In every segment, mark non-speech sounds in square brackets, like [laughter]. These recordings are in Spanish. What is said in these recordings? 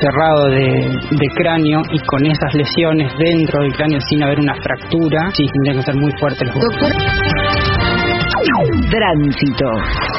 cerrado de, de cráneo y con esas lesiones dentro del cráneo sin haber una fractura, sí, tendrían que ser muy los Doctor. Tránsito.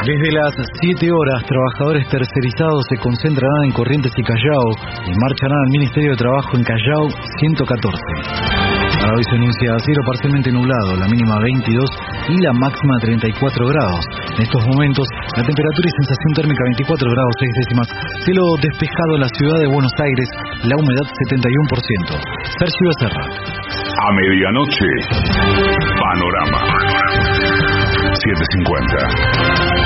Desde las 7 horas, trabajadores tercerizados se concentrarán en Corrientes y Callao y marcharán al Ministerio de Trabajo en Callao 114. Para hoy se anuncia cielo parcialmente nublado, la mínima 22 y la máxima 34 grados. En estos momentos, la temperatura y sensación térmica 24 grados 6 décimas, cielo despejado en la ciudad de Buenos Aires, la humedad 71%. Sergio Becerra. A medianoche, Panorama. 750.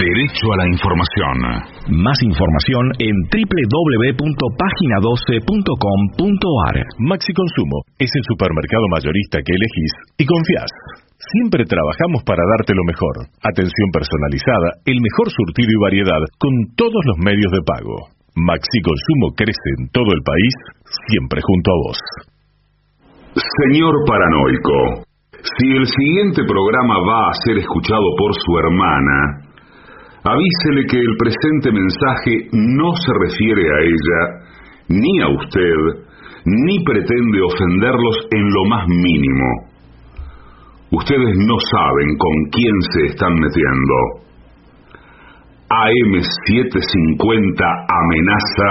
Derecho a la información. Más información en www.pagina12.com.ar. Maxi Consumo es el supermercado mayorista que elegís y confías. Siempre trabajamos para darte lo mejor. Atención personalizada, el mejor surtido y variedad con todos los medios de pago. Maxi Consumo crece en todo el país, siempre junto a vos. Señor paranoico, si el siguiente programa va a ser escuchado por su hermana, avísele que el presente mensaje no se refiere a ella, ni a usted, ni pretende ofenderlos en lo más mínimo. Ustedes no saben con quién se están metiendo. AM750 amenaza.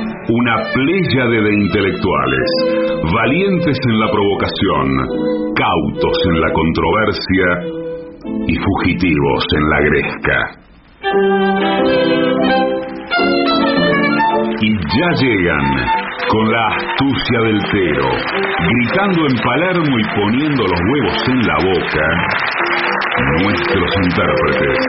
Una pléyade de intelectuales, valientes en la provocación, cautos en la controversia y fugitivos en la gresca. Y ya llegan, con la astucia del tero, gritando en Palermo y poniendo los huevos en la boca, nuestros intérpretes.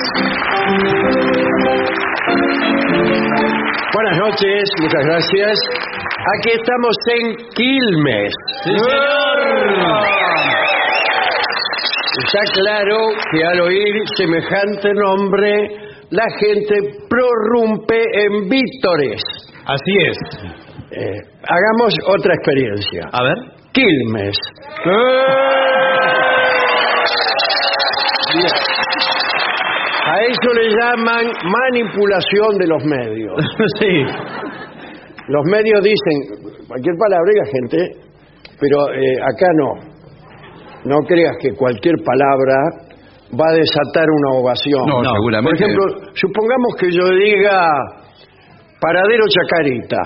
Buenas noches, muchas gracias. Aquí estamos en Quilmes. Está claro que al oír semejante nombre, la gente prorrumpe en vítores. Así es. Eh, hagamos otra experiencia. A ver. Quilmes. Bien. A eso le llaman manipulación de los medios. [laughs] sí. Los medios dicen cualquier palabra y la gente, pero eh, acá no. No creas que cualquier palabra va a desatar una ovación. No, No, seguramente. Por ejemplo, supongamos que yo diga paradero Chacarita.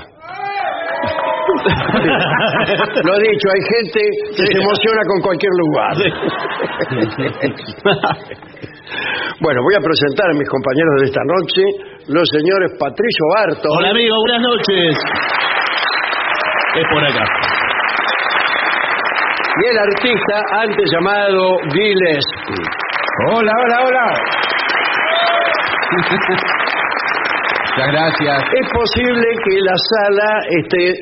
[laughs] Lo he dicho, hay gente que se emociona con cualquier lugar. [laughs] Bueno, voy a presentar a mis compañeros de esta noche, los señores Patricio Barto. Hola amigo, buenas noches. Es por acá. Y el artista antes llamado Gillespie. Hola, hola, hola. Muchas gracias. Es posible que la sala esté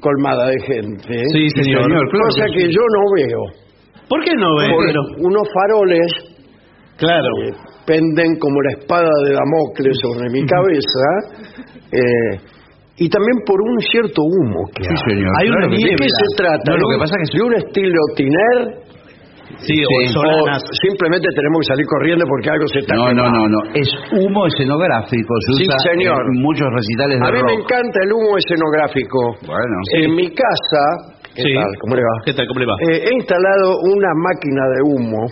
colmada de gente. Sí, señor. Señor, claro cosa que que sí. yo no veo. ¿Por qué no ve? Porque unos faroles Claro. eh, penden como la espada de Damocles sobre mi cabeza. eh, y también por un cierto humo que Sí, hay. señor. Hay una Claro sí. ¿De qué se trata? No, lo ¿De que un- pasa es que- de un estilo tiner Sí, o Sí. solanas. o simplemente tenemos que salir corriendo porque algo se está No, no, quemando? no, no. Es humo escenográfico. Se Sí, usa señor. en muchos recitales de A mí me encanta el humo escenográfico. Bueno, En mi casa, ¿qué Sí. tal? ¿Cómo le va? ¿Qué tal? ¿Cómo le va? Eh, he instalado una máquina de humo.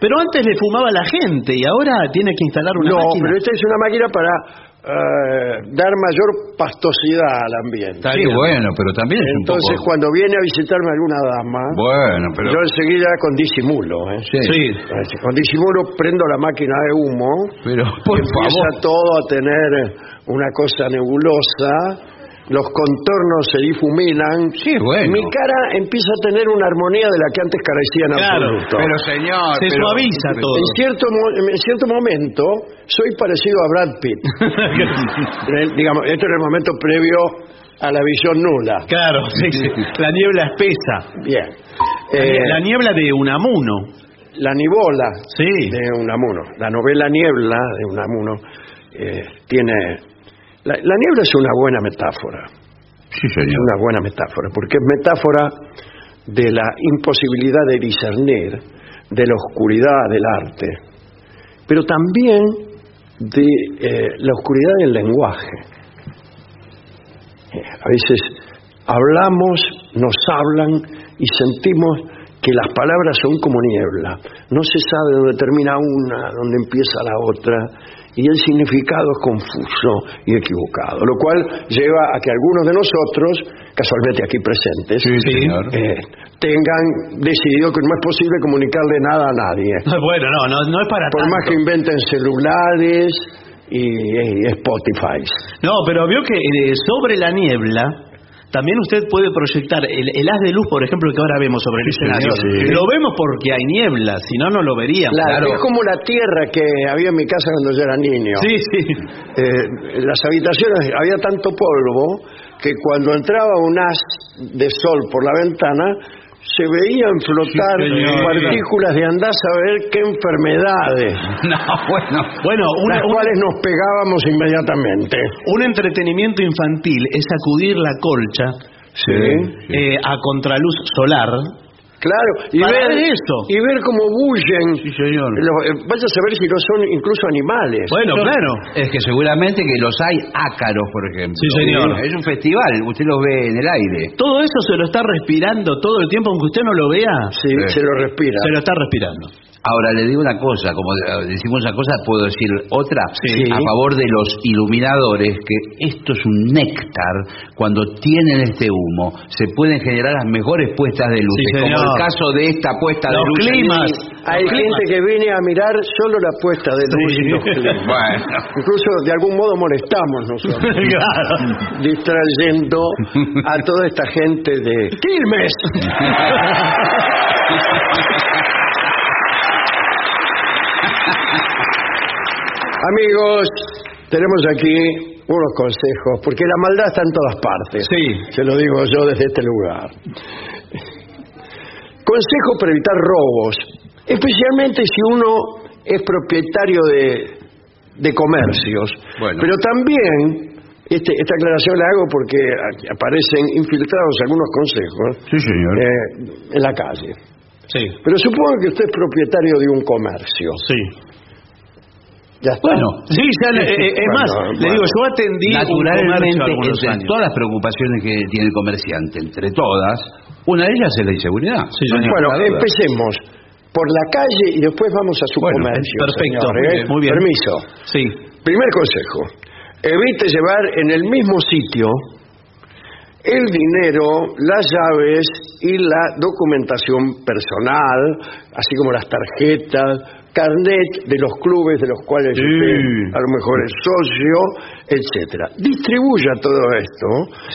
Pero antes le fumaba la gente y ahora tiene que instalar una no, máquina. pero esta es una máquina para eh, dar mayor pastosidad al ambiente. sí, bueno, pero también es Entonces, un poco... cuando viene a visitarme alguna dama, Bueno, pero... yo enseguida con disimulo, ¿eh? Sí, Sí. Con disimulo prendo la máquina de humo, pero por empieza favor. todo a tener una cosa nebulosa, los contornos se difuminan, Sí, bueno. mi cara empieza a tener una armonía de la que antes carecía en Claro, absoluto. Pero señor... Se pero- suaviza todo. En cierto, mo- en cierto momento soy parecido a Brad Pitt. [laughs] Eh, Digamos, esto era el momento previo a la visión nula. Claro, sí, sí. La niebla espesa. Bien. La Eh, nie- la niebla de Unamuno. la Nibola Sí. de Unamuno, la novela Niebla de Unamuno, eh, tiene... La, la niebla es una buena metáfora, Sí, es señor. una buena metáfora, porque es metáfora de la imposibilidad de discernir, de la oscuridad del arte, pero también de eh, la oscuridad del lenguaje. Eh, a veces hablamos, nos hablan y sentimos que las palabras son como niebla. No se sabe dónde termina una, dónde empieza la otra, y el significado es confuso y equivocado, lo cual lleva a que algunos de nosotros, casualmente aquí presentes, Sí, eh, tengan decidido que no es posible comunicarle nada a nadie. [laughs] Bueno, no, no, no es para Por tanto. más que inventen celulares y, y Spotify. No, pero vio que eh, sobre la niebla también usted puede proyectar el, el haz de luz, por ejemplo, que ahora vemos sobre el escenario. sí. Lo vemos porque hay niebla, si no, no lo veríamos. Claro, es como la tierra que había en mi casa cuando yo era niño. Sí, sí. Eh, en las habitaciones había tanto polvo que cuando entraba un haz de sol por la ventana se veían flotar Sí, señor. partículas de andar a saber qué enfermedades, [laughs] No, bueno. Bueno, una- las cuales nos pegábamos inmediatamente. un entretenimiento infantil es sacudir la colcha Sí. eh, a contraluz solar. Claro, y ver, eso. y ver cómo bullen. Sí, señor. Los- eh, vaya a saber si no son incluso animales. Bueno, claro. Es que seguramente que los hay ácaros, por ejemplo. Sí, señor. Es un festival, usted los ve en el aire. Todo eso se lo está respirando todo el tiempo, aunque usted no lo vea, Sí, se lo respira. se lo está respirando. Ahora le digo una cosa, como eh, decimos una cosa, puedo decir otra, Sí. a favor de los iluminadores, que esto es un néctar, cuando tienen este humo, se pueden generar las mejores puestas de luces, Sí, como el caso de esta puesta de Los luces. climas. Hay Los gente climas. que viene a mirar solo la puesta de luz y los climas. Bueno. Incluso de algún modo molestamos nosotros, [laughs] Claro. distrayendo a toda esta gente de Quilmes. [laughs] Amigos, tenemos aquí unos consejos, porque la maldad está en todas partes. Sí. Se lo digo yo desde este lugar. Consejo para evitar robos, especialmente si uno es propietario de, de comercios. Bueno. Pero también, este- esta aclaración la hago porque aparecen infiltrados algunos consejos Sí, señor. eh, en la calle. Sí, Pero supongo que usted es propietario de un comercio. sí. Ya está. Bueno, Sí, ya le- eh, eh, es más, Bueno, le bueno. digo, yo atendí Naturalmente, entre años. todas las preocupaciones que tiene el comerciante, entre todas, una de ellas es la inseguridad. Sí. Bueno, empecemos por la calle y después vamos a su Bueno, comercio. perfecto, señor, muy ¿eh? bien, muy bien. Permiso. Sí, Primer consejo. Evite llevar en el mismo sitio el dinero, las llaves y la documentación personal, así como las tarjetas, carnet de los clubes de los cuales Sí. usted a lo mejor es socio, etcétera. Distribuya todo esto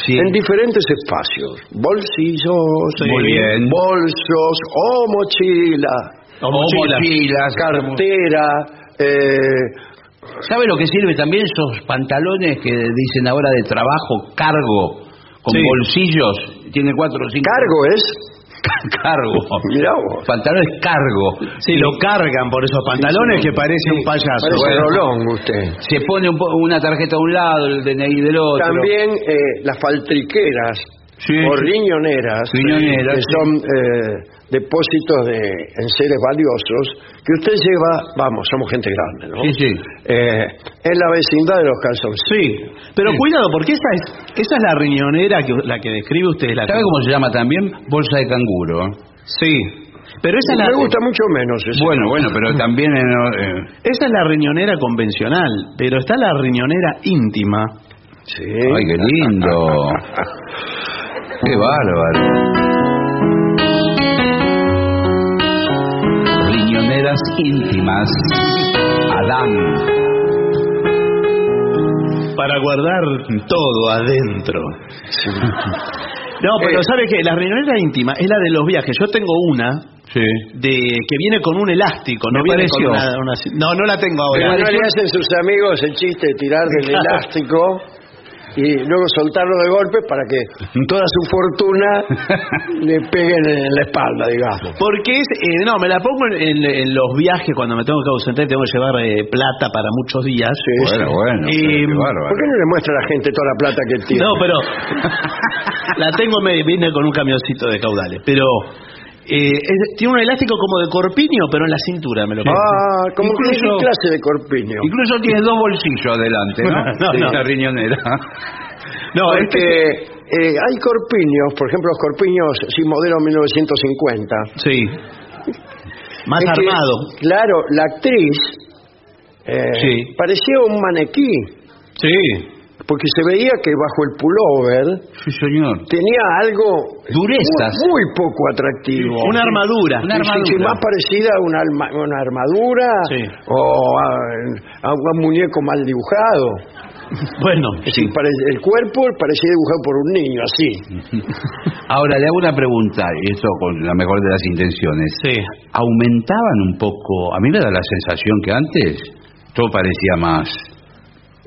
Sí. en diferentes espacios, bolsillos, Sí. Bien. bolsos o mochila, o O mochila. mochilas, cartera, eh, ¿Sabe lo que sirve también esos pantalones que dicen ahora de trabajo, cargo, con bolsillos? Tiene cuatro o cinco. cargo es [laughs] cargo. Mirá vos. Pantalones cargo. Sí, lo cargan por esos pantalones que parece un payaso. Parece bueno. Rolón usted. Se pone un po- una tarjeta a un lado, el DNI del otro. También eh, las faltriqueras Sí, o riñoneras, Riñoneras, que sí. son eh, depósitos de enseres valiosos que usted lleva, vamos, somos gente grande, ¿no? Sí, sí. Eh, en la vecindad de los calzoncillos. Sí, pero cuidado, porque esa es esa es la riñonera que la que describe usted. La ¿Sabe que- cómo se llama también? Bolsa de canguro. Sí, pero esa es la Me gusta mucho menos ese. Bueno, bueno, pero también en, eh, esa es la riñonera convencional, pero está la riñonera íntima. Sí. Ay, qué lindo. [laughs] Qué bárbaro. Riñoneras íntimas. Adán. Para guardar todo adentro. No, pero Eh. ¿sabe qué? La riñonera íntima es la de los viajes. Yo tengo una Sí. de que viene con un elástico, no viene con una, una- No, no la tengo Pero ahora. no le hacen sus amigos el chiste de tirar del [laughs] elástico y luego soltarlo de golpe para que [laughs] toda su fortuna [laughs] le peguen en la espalda, digamos. Porque es, eh, no, me la pongo en, en- en los viajes cuando me tengo que ausentar y tengo que llevar eh, plata para muchos días. Bueno, bueno. Eh, ¿Por qué no le muestra a la gente toda la plata que tiene? No, pero [laughs] la tengo, me viene con un camioncito de caudales. Pero eh, es- tiene un elástico como de corpiño, pero en la cintura me lo pongo. Ah, como que Incluso- ¿qué clase de corpiño. Incluso tiene dos bolsillos adelante, ¿no? [laughs] No, Sí, no. La riñonera. [laughs] No, Porque este- eh, hay corpiños, por ejemplo, los corpiños, sí, modelo 1950. sí. Más Es que, armado. claro, la actriz eh, Sí. parecía un maniquí, Sí. Porque se veía que bajo el pullover Sí, señor. tenía algo Durezas. muy, muy poco atractivo. Una armadura. Una Sí, sí, armadura. más parecida a una, alma- una armadura Sí. o a, a un muñeco mal dibujado. [laughs] Bueno, Sí, parece- el cuerpo parecía dibujado por un niño, así. [laughs] Ahora le hago una pregunta, y esto con la mejor de las intenciones. Sí. ¿Aumentaban un poco? A mí me da la sensación que antes todo parecía más.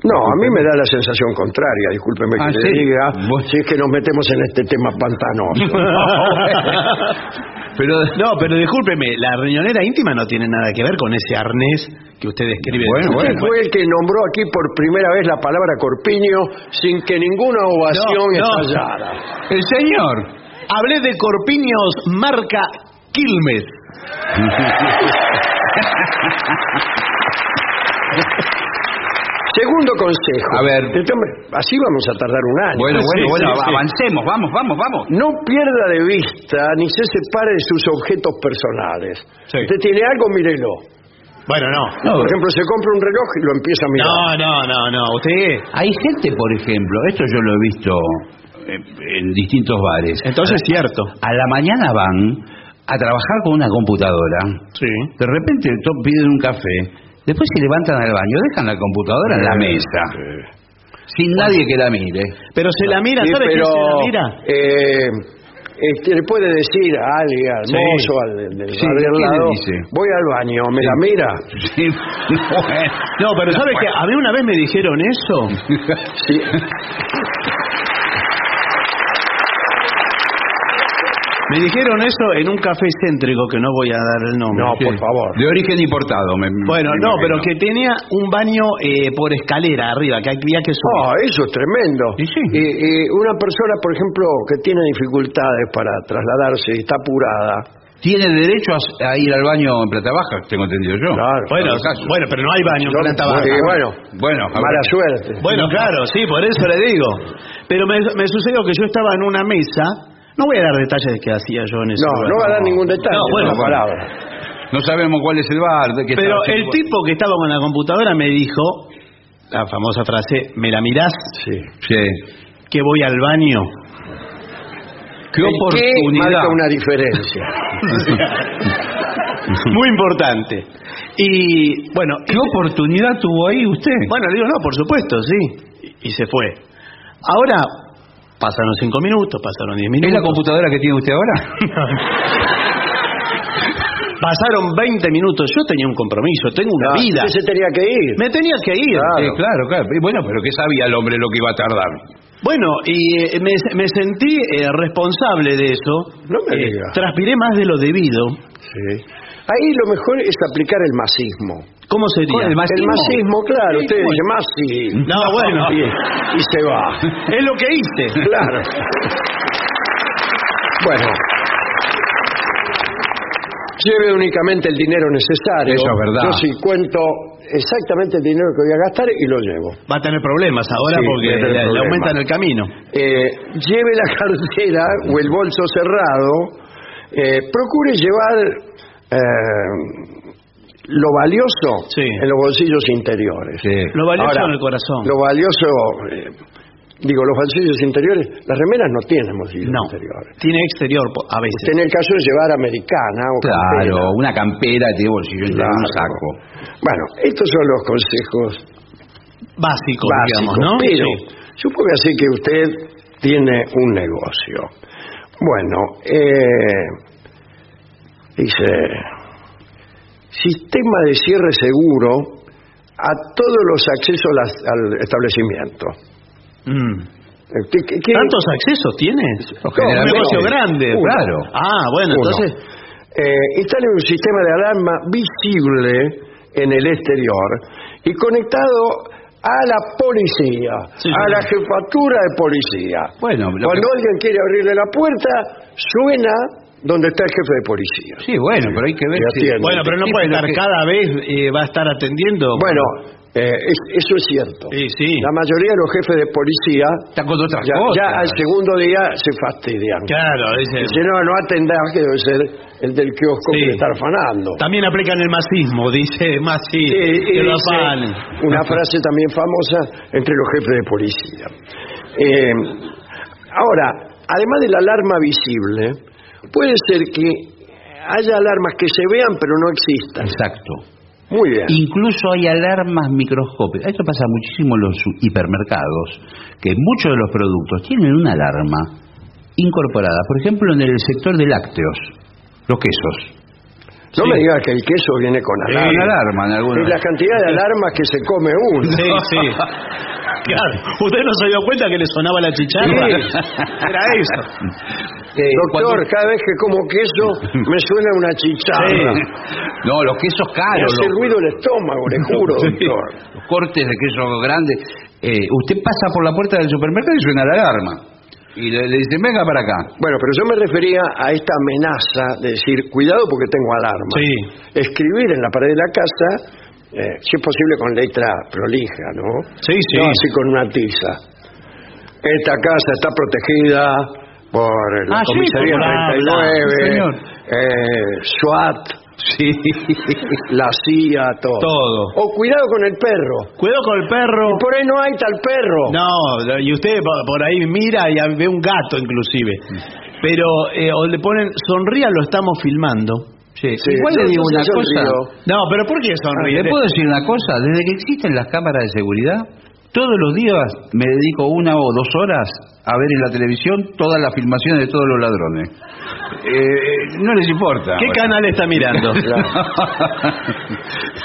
No, a mí me da la sensación contraria, discúlpeme que Ah, le ¿sí? diga, Vos- si es que nos metemos en este tema pantanoso. [laughs] [laughs] Pero No, pero discúlpeme, la riñonera íntima no tiene nada que ver con ese arnés que usted describe. Bueno, Usted bueno. fue el que nombró aquí por primera vez la palabra corpiño sin que ninguna ovación No, no. estallara. el señor. Hablé de corpiños marca Quilmes. [laughs] Segundo consejo. A ver. Así vamos a tardar un año. Bueno, bueno, sí, bueno, sí. avancemos, vamos, vamos, vamos. No pierda de vista ni se separe de sus objetos personales. Sí. Usted tiene algo, mírelo. Bueno, no. Por ejemplo, se compra un reloj y lo empieza a mirar. No, no, no, no. Usted. Hay gente, por ejemplo, esto yo lo he visto eh, en distintos bares. Entonces es cierto. A la mañana van a trabajar con una computadora. Sí. De repente piden un café. Después se levantan al baño, dejan la computadora en la mesa. Sin nadie que la mire. Pero se la mira, Sí, ¿sabe pero, quién se la mira? eh, este, le puede decir a alguien, al Sí. mozo, al del, del Sí, bar de al ¿qué le lado, dice? voy al baño, ¿me Sí. la mira? Sí, bueno. No, pero ¿sabe que A mí una vez me dijeron eso. Sí. [laughs] Me dijeron eso en un café céntrico que no voy a dar el nombre. No, Sí. por favor. De origen importado. me- Bueno, me no, imagino. pero que tenía un baño eh, por escalera arriba, que había que subir. Ah, eso es tremendo. Y sí. Y- y una persona, por ejemplo, que tiene dificultades para trasladarse y está apurada, Tiene derecho a, a ir al baño en plata baja, tengo entendido yo. Claro. bueno, bueno, pero no hay baño en Yo- planta baja. sí, bueno, Bueno, mala suerte. Bueno, claro, sí, por eso le digo. Pero me, me sucedió que yo estaba en una mesa. No voy a dar detalles de qué hacía yo en ese No, lugar. no va a dar ningún detalle, No, bueno, palabra. No sabemos cuál es el bar. De qué Pero el tipo que estaba con la computadora me dijo, la famosa frase, ¿me la mirás? Sí. Sí. Que voy al baño. Qué oportunidad. marca una diferencia. [laughs] Muy importante. Y bueno, ¿Qué oportunidad tuvo ahí usted? bueno, le digo, no, por supuesto, sí. Y, y se fue. Ahora, pasaron cinco minutos, pasaron diez ¿Es minutos. la computadora que tiene usted ahora? [laughs] Pasaron 20 minutos. Yo tenía un compromiso, tengo una vida. usted se tenía que ir. Me tenía que ir. Claro. Sí, claro, Bueno, pero ¿qué sabía el hombre lo que iba a tardar? Bueno, y eh, me, me sentí eh, responsable de eso. No me Eh, diga. transpiré más de lo debido. Sí. Ahí lo mejor es aplicar el masismo. ¿Cómo sería? ¿Con el mas- El masismo, claro, usted ¿cómo dice masi. No, bueno. Y, y se va. [laughs] Es lo que hice. [laughs] Claro. Bueno. Lleve únicamente el dinero necesario. Eso es verdad. Yo sí cuento exactamente el dinero que voy a gastar y lo llevo. Va a tener problemas ahora Sí, porque le, aumentan el camino. Eh, lleve la cartera o el bolso cerrado. eh, procure llevar eh, lo valioso Sí. en los bolsillos interiores. Sí. Lo valioso Ahora, en el corazón. Lo valioso, eh, digo, los bolsillos interiores, las remeras no tienen bolsillos no, interiores. tiene exterior a veces. Usted en el caso de llevar americana o Claro, campera. una campera tiene bolsillo Claro. un saco. Bueno, estos son los consejos Básico, básicos, digamos, ¿no? pero Sí. suponga así que usted tiene un negocio. Bueno, eh, dice, sistema de cierre seguro a todos los accesos las- al establecimiento. Mm. Eh, ¿qué- qué- qué- ¿Tantos accesos tiene? No, un negocio grande. uno. Claro. Ah, bueno, Uno. entonces... Eh, instale un sistema de alarma visible en el exterior y conectado a la policía, Sí, a la jefatura de policía. Bueno, Cuando que- alguien quiere abrirle la puerta, suena donde está el jefe de policía. Sí, bueno, pero hay que ver si... atiende. Bueno, pero no puede estar que- cada vez eh, va a estar atendiendo. Bueno, eh, es- eso es cierto. Sí, sí. La mayoría de los jefes de policía Está con otras ya, cosas. ya al segundo día se fastidian. Claro, dice. Dice, no, no atendás, que debe ser el del kiosco Sí. que le está afanando. También aplican el masismo, dice [laughs] más sí, Sí, y que lo dice afanen. una frase también famosa entre los jefes de policía. Eh, ahora, además de la alarma visible, puede ser que haya alarmas que se vean pero no existan. Exacto. Muy bien. Incluso hay alarmas microscópicas. Esto pasa muchísimo en los hipermercados, que muchos de los productos tienen una alarma incorporada. Por ejemplo, en el sector de lácteos, los quesos. No Sí. me digas que el queso viene con alarma. una alarma en algunos. Es la cantidad de alarmas que se come uno. Sí, sí. [laughs] Claro, ¿usted no se dio cuenta que le sonaba la chicharra? Era eso. Eh, Doctor, cuando- cada vez que como queso me suena una chicharra. No, los quesos Me caros, hace los, ruido el estómago, le juro, doctor. los cortes de queso grandes. Eh, usted pasa por la puerta del supermercado y suena la alarma. Y le, le dicen, venga para acá. Bueno, pero yo me refería a esta amenaza de decir, cuidado porque tengo alarma. Sí. Escribir en la pared de la casa, eh, si es posible con letra prolija, ¿no? Sí, sí. No así con una tiza. Esta casa está protegida por la Ah, comisaría 39, sí, señor. eh, SWAT, Sí. la CIA, todo. Todo. O cuidado con el perro. Cuidado con el perro. Por ahí no hay tal perro. No, y usted po- por ahí mira y ve un gato inclusive. Pero eh, o le ponen sonría lo estamos filmando. Sí, Sí, Igual le digo una sonrío. cosa. No, pero ¿por qué sonríe? ¿Le puedo decir una cosa? Desde que existen las cámaras de seguridad, todos los días me dedico una o dos horas a ver en la televisión todas las filmaciones de todos los ladrones. [laughs] Eh, no les importa. ¿Qué Bueno. canal está mirando? [laughs] [laughs]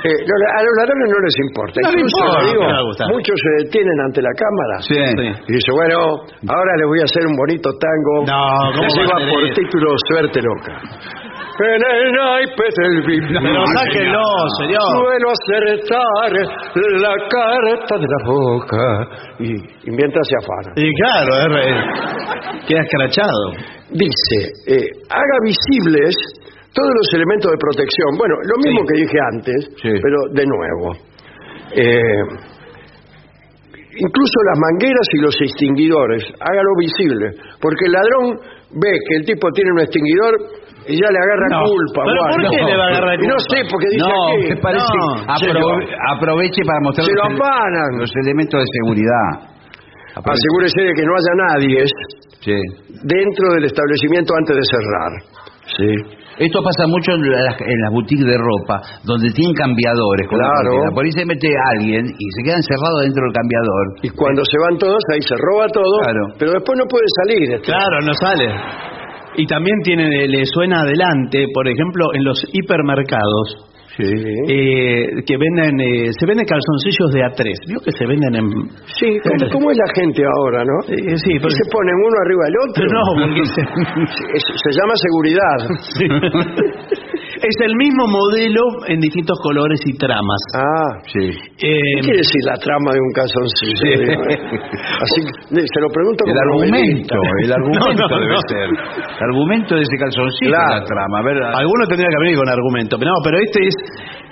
Eh, no, a los ladrones no les importa. No les Incluso, importa, digo, no les muchos se detienen ante la cámara. Sí. Y dice, bueno, ahora le voy a hacer un bonito tango. No, ¿cómo que lleva por título Suerte Loca. En el naipe del VIP. Pero sáquenlo, señor. Suelo acertar la carta de la boca. Y, y mientras se afana. Y claro, es queda escrachado. Dice, eh, haga visibles todos los elementos de protección. Bueno, lo mismo Sí. que dije antes, Sí. pero de nuevo. Eh, incluso las mangueras y los extinguidores, hágalo visible, porque el ladrón ve que el tipo tiene un extinguidor y ya le agarra No. culpa. ¿Pero o por qué le va a agarrar Y No culpa? sé, porque dice No, me parece no, aprove- aproveche para mostrar Se lo los afanan. los elementos de seguridad. Aproveche. Asegúrese de que no haya nadie Sí. dentro del establecimiento antes de cerrar. Sí. Esto pasa mucho en las, en las boutiques de ropa, donde tienen cambiadores. con la Claro. Por ahí se mete alguien y se queda encerrado dentro del cambiador. Y cuando se van todos, ahí se roba todo, Claro. pero después no puede salir. este. Claro, no sale. Y también tiene, le suena adelante, por ejemplo, en los hipermercados. Sí. eh, que venden, eh, se venden calzoncillos de A3. ¿Vio que se venden en...? Sí, ¿cómo, cómo es la gente ahora, no? Eh, sí, ¿Y porque- se ponen uno arriba del otro? [laughs] No, porque se- [laughs] Sí, se llama seguridad. [laughs] es el mismo modelo en distintos colores y tramas. Ah, Sí. Eh, ¿qué quiere decir la trama de un calzoncillo? Sí. Eh? Así que se lo pregunto El como argumento, novelista. el argumento No, no, debe no. ser. El argumento de ese calzoncillo Claro. la trama. A ver, Alguno tendría que venir con argumento. Pero no, pero este es...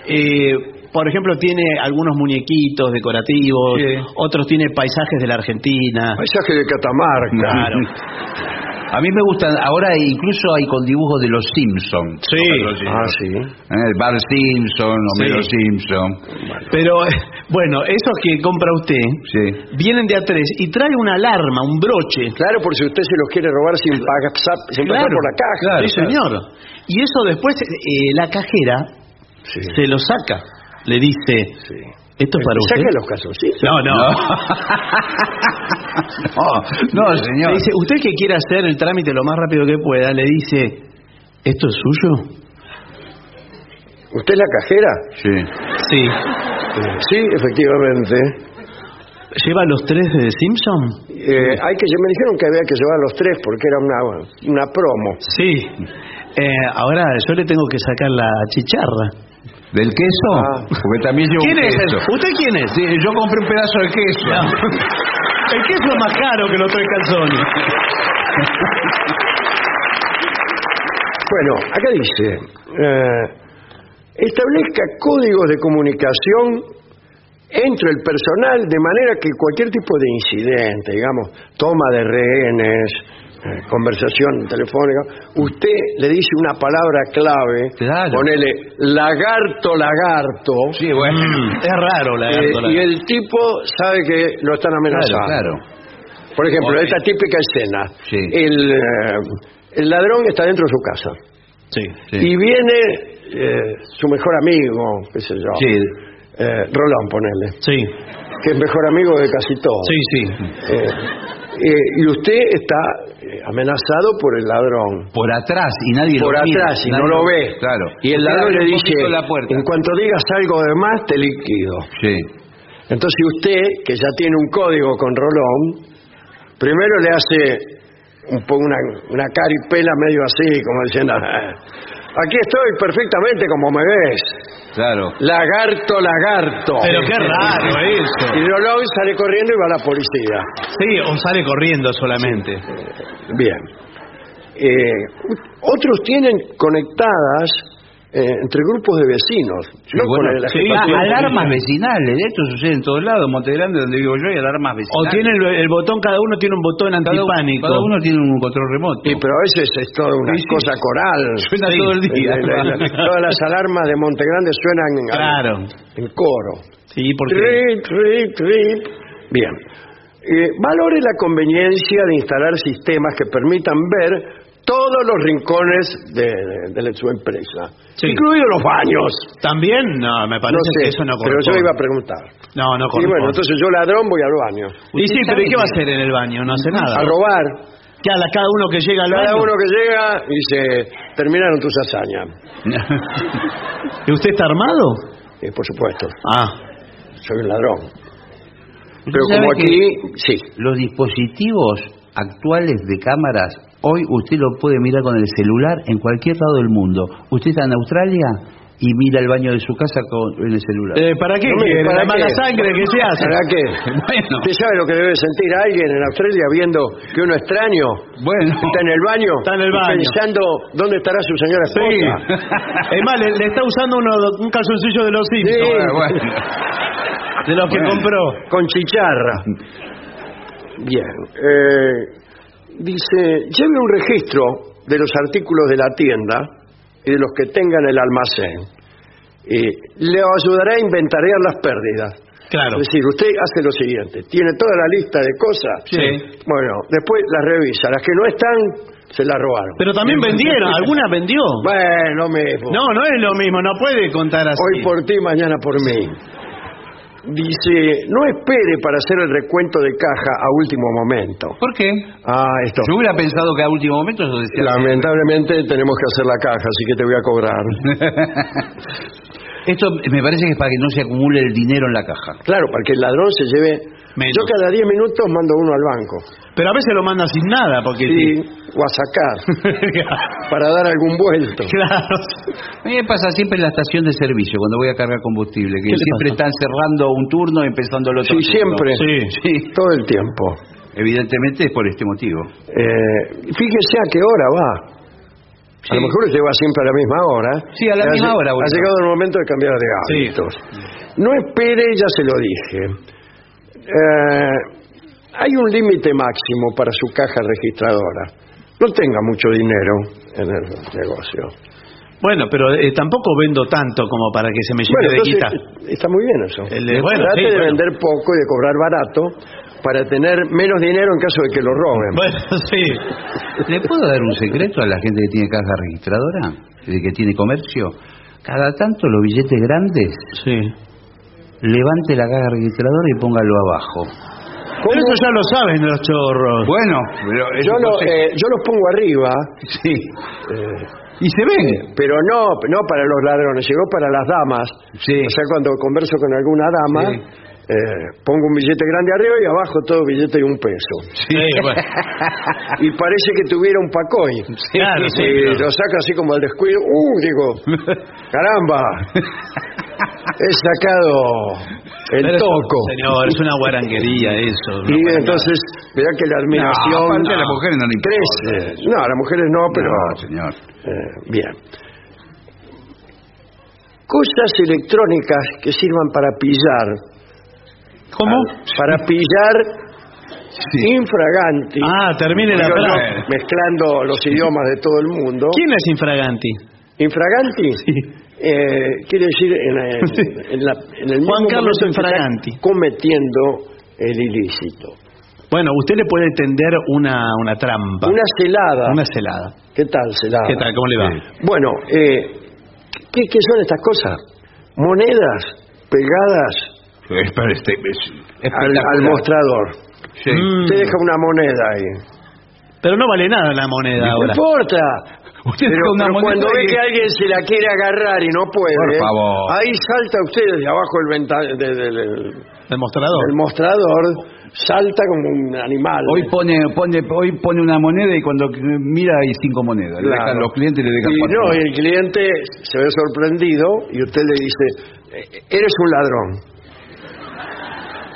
eh, por ejemplo, tiene algunos muñequitos decorativos, Sí. otros tiene paisajes de la Argentina. Paisaje de Catamarca. Claro. [laughs] A mí me gustan, ahora incluso hay con dibujos de los Simpsons. Sí. Ah, sí. Eh, Bart Simpson, Homero Sí. Simpson. Pero, eh, bueno, esos que compra usted Sí. vienen de A3 y trae una alarma, un broche. Claro, por si usted se los quiere robar sin, pagar, sin Claro, por la caja. claro. sí, señor. Y eso después eh, la cajera Sí. se lo saca. Le dice, Sí. Esto es para usted. Saque los calzoncillos. No, no. no, [laughs] no, señor. Le dice, usted que quiere hacer el trámite lo más rápido que pueda, le dice, ¿esto es suyo? ¿Usted es la cajera? Sí. Sí. Sí, efectivamente. ¿Lleva los tres de Simpson? Eh, hay que, me dijeron que había que llevar los tres porque era una, una promo. Sí. Eh, ahora yo le tengo que sacar la chicharra. ¿Del queso? Ah. Porque también llevo ¿Quién un es? queso. ¿Usted quién es? Sí, yo compré un pedazo de queso. El queso es más caro que los tres calzones. Bueno, acá dice, eh, establezca códigos de comunicación entre el personal de manera que cualquier tipo de incidente, digamos, toma de rehenes, eh, conversación telefónica, usted le dice una palabra clave, Claro. ponele lagarto, lagarto, Sí, bueno. Es raro eh, y el tipo sabe que lo están amenazando. claro. Por ejemplo, esta típica escena. Sí. El, eh, el ladrón está dentro de su casa. Sí. Sí. Y viene eh, su mejor amigo, qué sé yo. Sí. Eh, Rolón, ponele. Sí, Que es mejor amigo de casi todos. sí, sí. Eh, y usted está eh, amenazado por el ladrón. Por atrás y nadie Por lo mira, atrás y nadie no lo ve. Claro. Y el ladrón le dice, la en cuanto digas algo de más, te liquido. Sí. Entonces usted, que ya tiene un código con Rolón, primero le hace un una, una caripela medio así, como diciendo, [laughs] "Ah, aquí estoy perfectamente como me ves. Claro. Lagarto, lagarto. Pero qué raro eso. Y Rolón sale corriendo y va a la policía. Sí, o sale corriendo solamente. Bien. Eh, otros tienen conectadas eh, entre grupos de vecinos. bueno, la sí, alarmas vecinales, esto sucede en todos lados, Monte Grande donde vivo yo hay alarmas O vecinales. tiene el, el botón, cada uno tiene un botón antipánico. cada uno tiene un control remoto. Sí, pero a veces es toda una Sí, sí. cosa coral. [laughs] Suena todo el día. La- la- la- [laughs] todas las alarmas de Montegrande suenan en, Claro. en coro. Sí, porque... Trip, trip, trip. Bien. Eh, valore la conveniencia de instalar sistemas que permitan ver todos los rincones de, de- de su empresa, Sí. incluidos los baños. ¿También? No, me parece No sé, que eso no pero yo corresponde. iba a preguntar. No, no Y corresponde. bueno, entonces yo ladrón voy al baño. Y sí, ¿Usted pero ¿y qué va a hacer en el baño? No hace nada. A robar. Que a la- cada uno que llega al Cada baño. uno que llega dice, terminaron tus hazañas. [laughs] ¿Y usted está armado? Eh, por supuesto, Ah. soy un ladrón. ¿Usted Pero como aquí, sí. Los dispositivos actuales de cámaras, hoy usted lo puede mirar con el celular en cualquier lado del mundo. Usted está en Australia y mira el baño de su casa con en el celular. Eh, ¿Para qué No? ¿para La mala sangre que se hace. ¿Para qué? [laughs] Bueno. ¿Usted sabe lo que debe sentir alguien en Australia viendo que uno extraño Bueno. está en el baño? Está en el baño. Pensando dónde estará su señora Sí. esposa. [laughs] Es más, le, le está usando uno, un calzoncillo de los. Sí. Bueno, bueno. De los que Bueno. compró. Con chicharra. Bien. eh, dice, lleve un registro de los artículos de la tienda y de los que tengan el almacén. Eh, le ayudará a inventariar las pérdidas. Claro. Es decir, usted hace lo siguiente, tiene toda la lista de cosas. Sí. Bueno, después las revisa. Las que no están, se las robaron. Pero también vendieron. ¿Alguna vendió? Bueno, lo mismo. No, no es lo mismo. No puede contar así. Hoy por ti, mañana por mí. Dice, no espere para hacer el recuento de caja a último momento. ¿Por qué? Ah, esto. Yo hubiera pensado que a último momento eso decía. Lamentablemente tenemos que hacer la caja, así que te voy a cobrar. [laughs] Esto me parece que es para que no se acumule el dinero en la caja. Claro, para que el ladrón se lleve... Menos. Yo cada 10 minutos mando uno al banco. Pero a veces lo manda sin nada, porque... Sí, o a sacar, [laughs] para dar algún vuelto. claro. A mí me pasa siempre en la estación de servicio, cuando voy a cargar combustible, que ¿Qué le siempre pasa? están cerrando un turno y empezando el otro Sí, turno. siempre. Sí. Sí. Todo el tiempo. Evidentemente es por este motivo. Eh, fíjese a qué hora va. A lo mejor usted va siempre a la misma hora. Sí, a la Ha misma hora, Ha llegado el momento de cambiar de Sí. hábitos. No espere, ya se lo dije. Eh, hay un límite máximo para su caja registradora. No tenga mucho dinero en el negocio. Bueno, pero eh, tampoco vendo tanto como para que se me llene Bueno, de guita. está muy bien eso. El de- bueno, Trate sí, de bueno. vender poco y de cobrar barato para tener menos dinero en caso de que lo roben. Bueno, [laughs] sí. ¿Le puedo dar un secreto a la gente que tiene caja registradora? De que tiene comercio. Cada tanto los billetes grandes, Sí. Levante la caja registradora y póngalo abajo. Pero eso ya lo saben los chorros. Bueno, pero es Yo, lo- eh, yo los pongo arriba, Sí. eh, Y se ven. pero no no para los ladrones, llegó para las damas. Sí. O sea, cuando converso con alguna dama, Sí. eh, pongo un billete grande arriba y abajo todo billete de un peso. Sí, [laughs] bueno. Y parece que tuviera un pacoy. Claro, sí, Y pero- lo saca así como al descuido. ¡Uh! Digo, [laughs] caramba. He sacado el Pero toco. Señor, es una guaranguería eso. Y entonces, verá que la admiración No, aparte a las mujeres no le importa crece. No, a las mujeres no, pero No, señor. eh, bien. Cosas electrónicas que sirvan para pillar. ¿Cómo? Para pillar infraganti. Ah, termine la frase. mezclando los idiomas de todo el mundo. ¿Quién es infraganti? Infraganti eh, quiere decir en, en- en la- en el Juan mismo Carlos Infraganti. cometiendo el ilícito. Bueno, usted le puede tender una, una trampa. Una celada. Una celada. ¿Qué tal, celada? ¿Qué tal? ¿Cómo le va? Bueno, eh, ¿qué, qué son estas cosas? Monedas pegadas Espera, este, es al, mostrador. Sí. Mm. Usted deja una moneda ahí. Pero no vale nada la moneda No ahora. importa. Usted Pero, deja una pero moneda cuando ve que alguien se la quiere agarrar y no puede, Por favor. ahí salta usted desde abajo del, venta- de- de- del- El mostrador. del mostrador, salta como un animal. Hoy pone, pone, hoy pone una moneda y cuando mira hay cinco monedas. Le Claro. dejan los clientes le dejan Y cuatro. no, y el cliente se ve sorprendido y usted le dice, "Eh, eres un ladrón.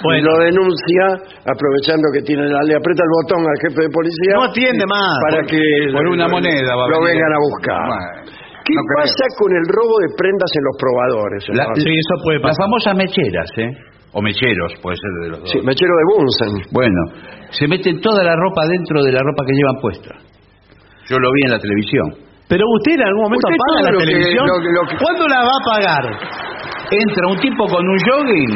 Bueno, lo denuncia aprovechando que tiene la, le aprieta el botón al jefe de policía no atiende más. para Por- que por lo- una moneda va a lo vengan a buscar. Bueno, ¿Qué no creo. pasa con el robo de prendas en los probadores? La-? Sí, eso puede Las pasar. famosas mecheras, ¿eh? O mecheros, puede ser de los dos. Sí, mechero de Bunsen. Bueno, se meten toda la ropa dentro de la ropa que llevan puesta. Yo lo vi en la televisión. Pero usted en algún momento todo la lo que- televisión. lo lo que- ¿Cuándo la va a pagar? Entra un tipo con un jogging